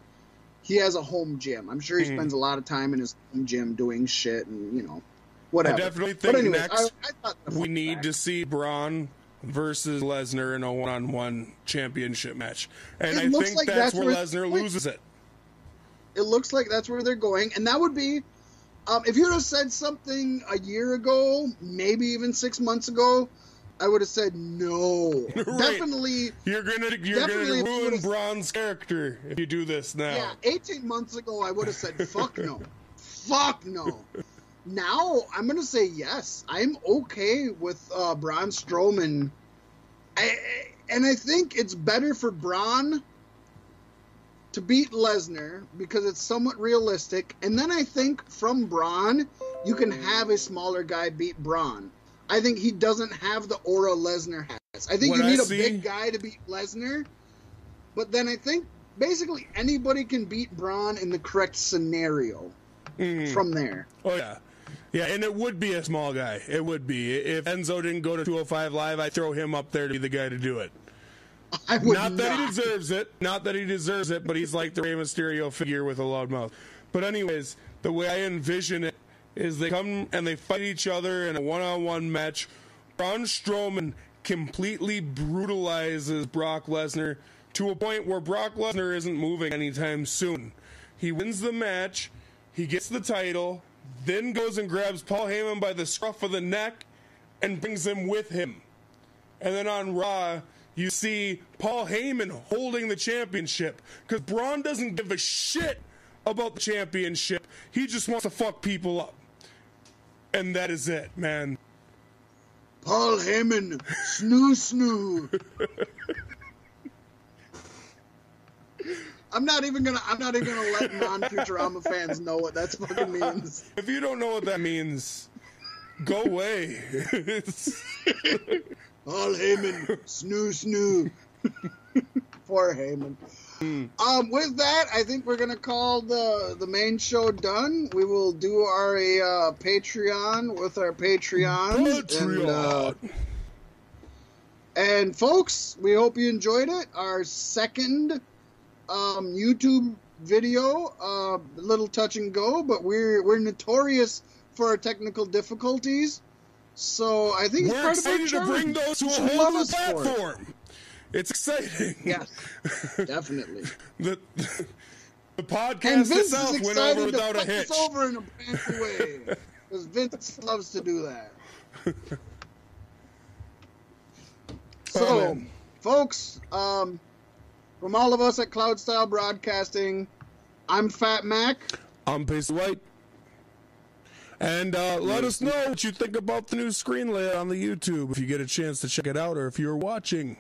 He has a home gym. I'm sure he Mhm. spends a lot of time in his home gym doing shit and you know, I whatever. definitely think anyways, next I, I we need fact. to see Braun versus Lesnar in a one-on-one championship match, and It I think like that's, that's where Lesnar loses it. it looks like that's where they're going, and that would be, um, if you would have said something a year ago, maybe even six months ago, I would have said no. Right. Definitely, You're gonna you're gonna ruin Braun's character if you do this now. yeah. Eighteen months ago, I would have said fuck no, fuck no. Now I'm gonna say yes. I'm okay with uh, Braun Strowman. I, and I think it's better for Braun to beat Lesnar because it's somewhat realistic. And then I think from Braun, you can have a smaller guy beat Braun. I think he doesn't have the aura Lesnar has. I think What you I need a see- big guy to beat Lesnar. But then I think basically anybody can beat Braun in the correct scenario from there. Oh yeah, yeah, and it would be a small guy. It would be if Enzo didn't go to 205 live. I throw him up there to be the guy to do it. I would Not that he deserves it. Not that he deserves it, but he's like the Rey Mysterio figure with a loud mouth. But anyways, the way I envision it is they come and they fight each other in a one-on-one match. Braun Strowman completely brutalizes Brock Lesnar to a point where Brock Lesnar isn't moving anytime soon. He wins the match, he gets the title, then goes and grabs Paul Heyman by the scruff of the neck and brings him with him. And then on Raw, you see Paul Heyman holding the championship because Braun doesn't give a shit about the championship. He just wants to fuck people up. And that is it, man. Paul Heyman, snu snu. I'm not even gonna. I'm not even gonna let non-Futurama fans know what that fucking means. If you don't know what that means, go away. Paul Heyman, snu snu. Poor Heyman. Um, with that, I think we're gonna call the the main show done. We will do our uh, Patreon with our Patreons. And, uh, Patreon. and folks, we hope you enjoyed it. Our second um, YouTube video, uh, a little touch and go, but we're we're notorious for our technical difficulties. So I think it's We're excited to bring those to a whole new us it. platform. It's exciting. Yes, definitely. The, the podcast itself is went over to without a hitch. us over in a brand new way because Vince loves to do that. Oh, So, man. folks, um, from all of us at Cloud Style Broadcasting, I'm Fat Mac. I'm Pace White. And uh, let us know what you think about the new screen layout on the YouTube if you get a chance to check it out or if you're watching.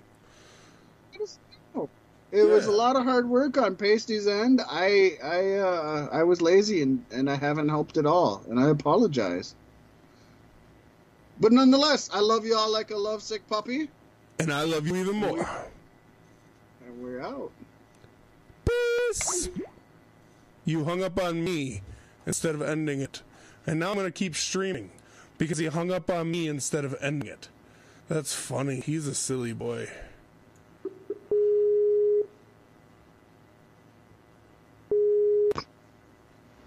It was a lot of hard work on Pasty's end. I I uh, I was lazy and, and I haven't helped at all, and I apologize. But nonetheless, I love you all like a lovesick puppy, And I love you even more. And we're out. Peace. You hung up on me instead of ending it. And now I'm going to keep streaming because he hung up on me instead of ending it. That's funny. He's a silly boy.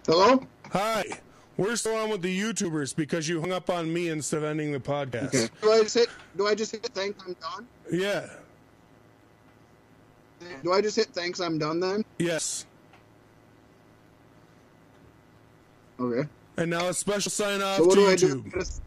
Hello. Hi. We're still on with the YouTubers because you hung up on me instead of ending the podcast. Do I just hit? Do I just hit thanks? I'm done. Yeah. Do I just hit thanks? I'm done then. Yes. Okay. And now a special sign off So to do I do? YouTube.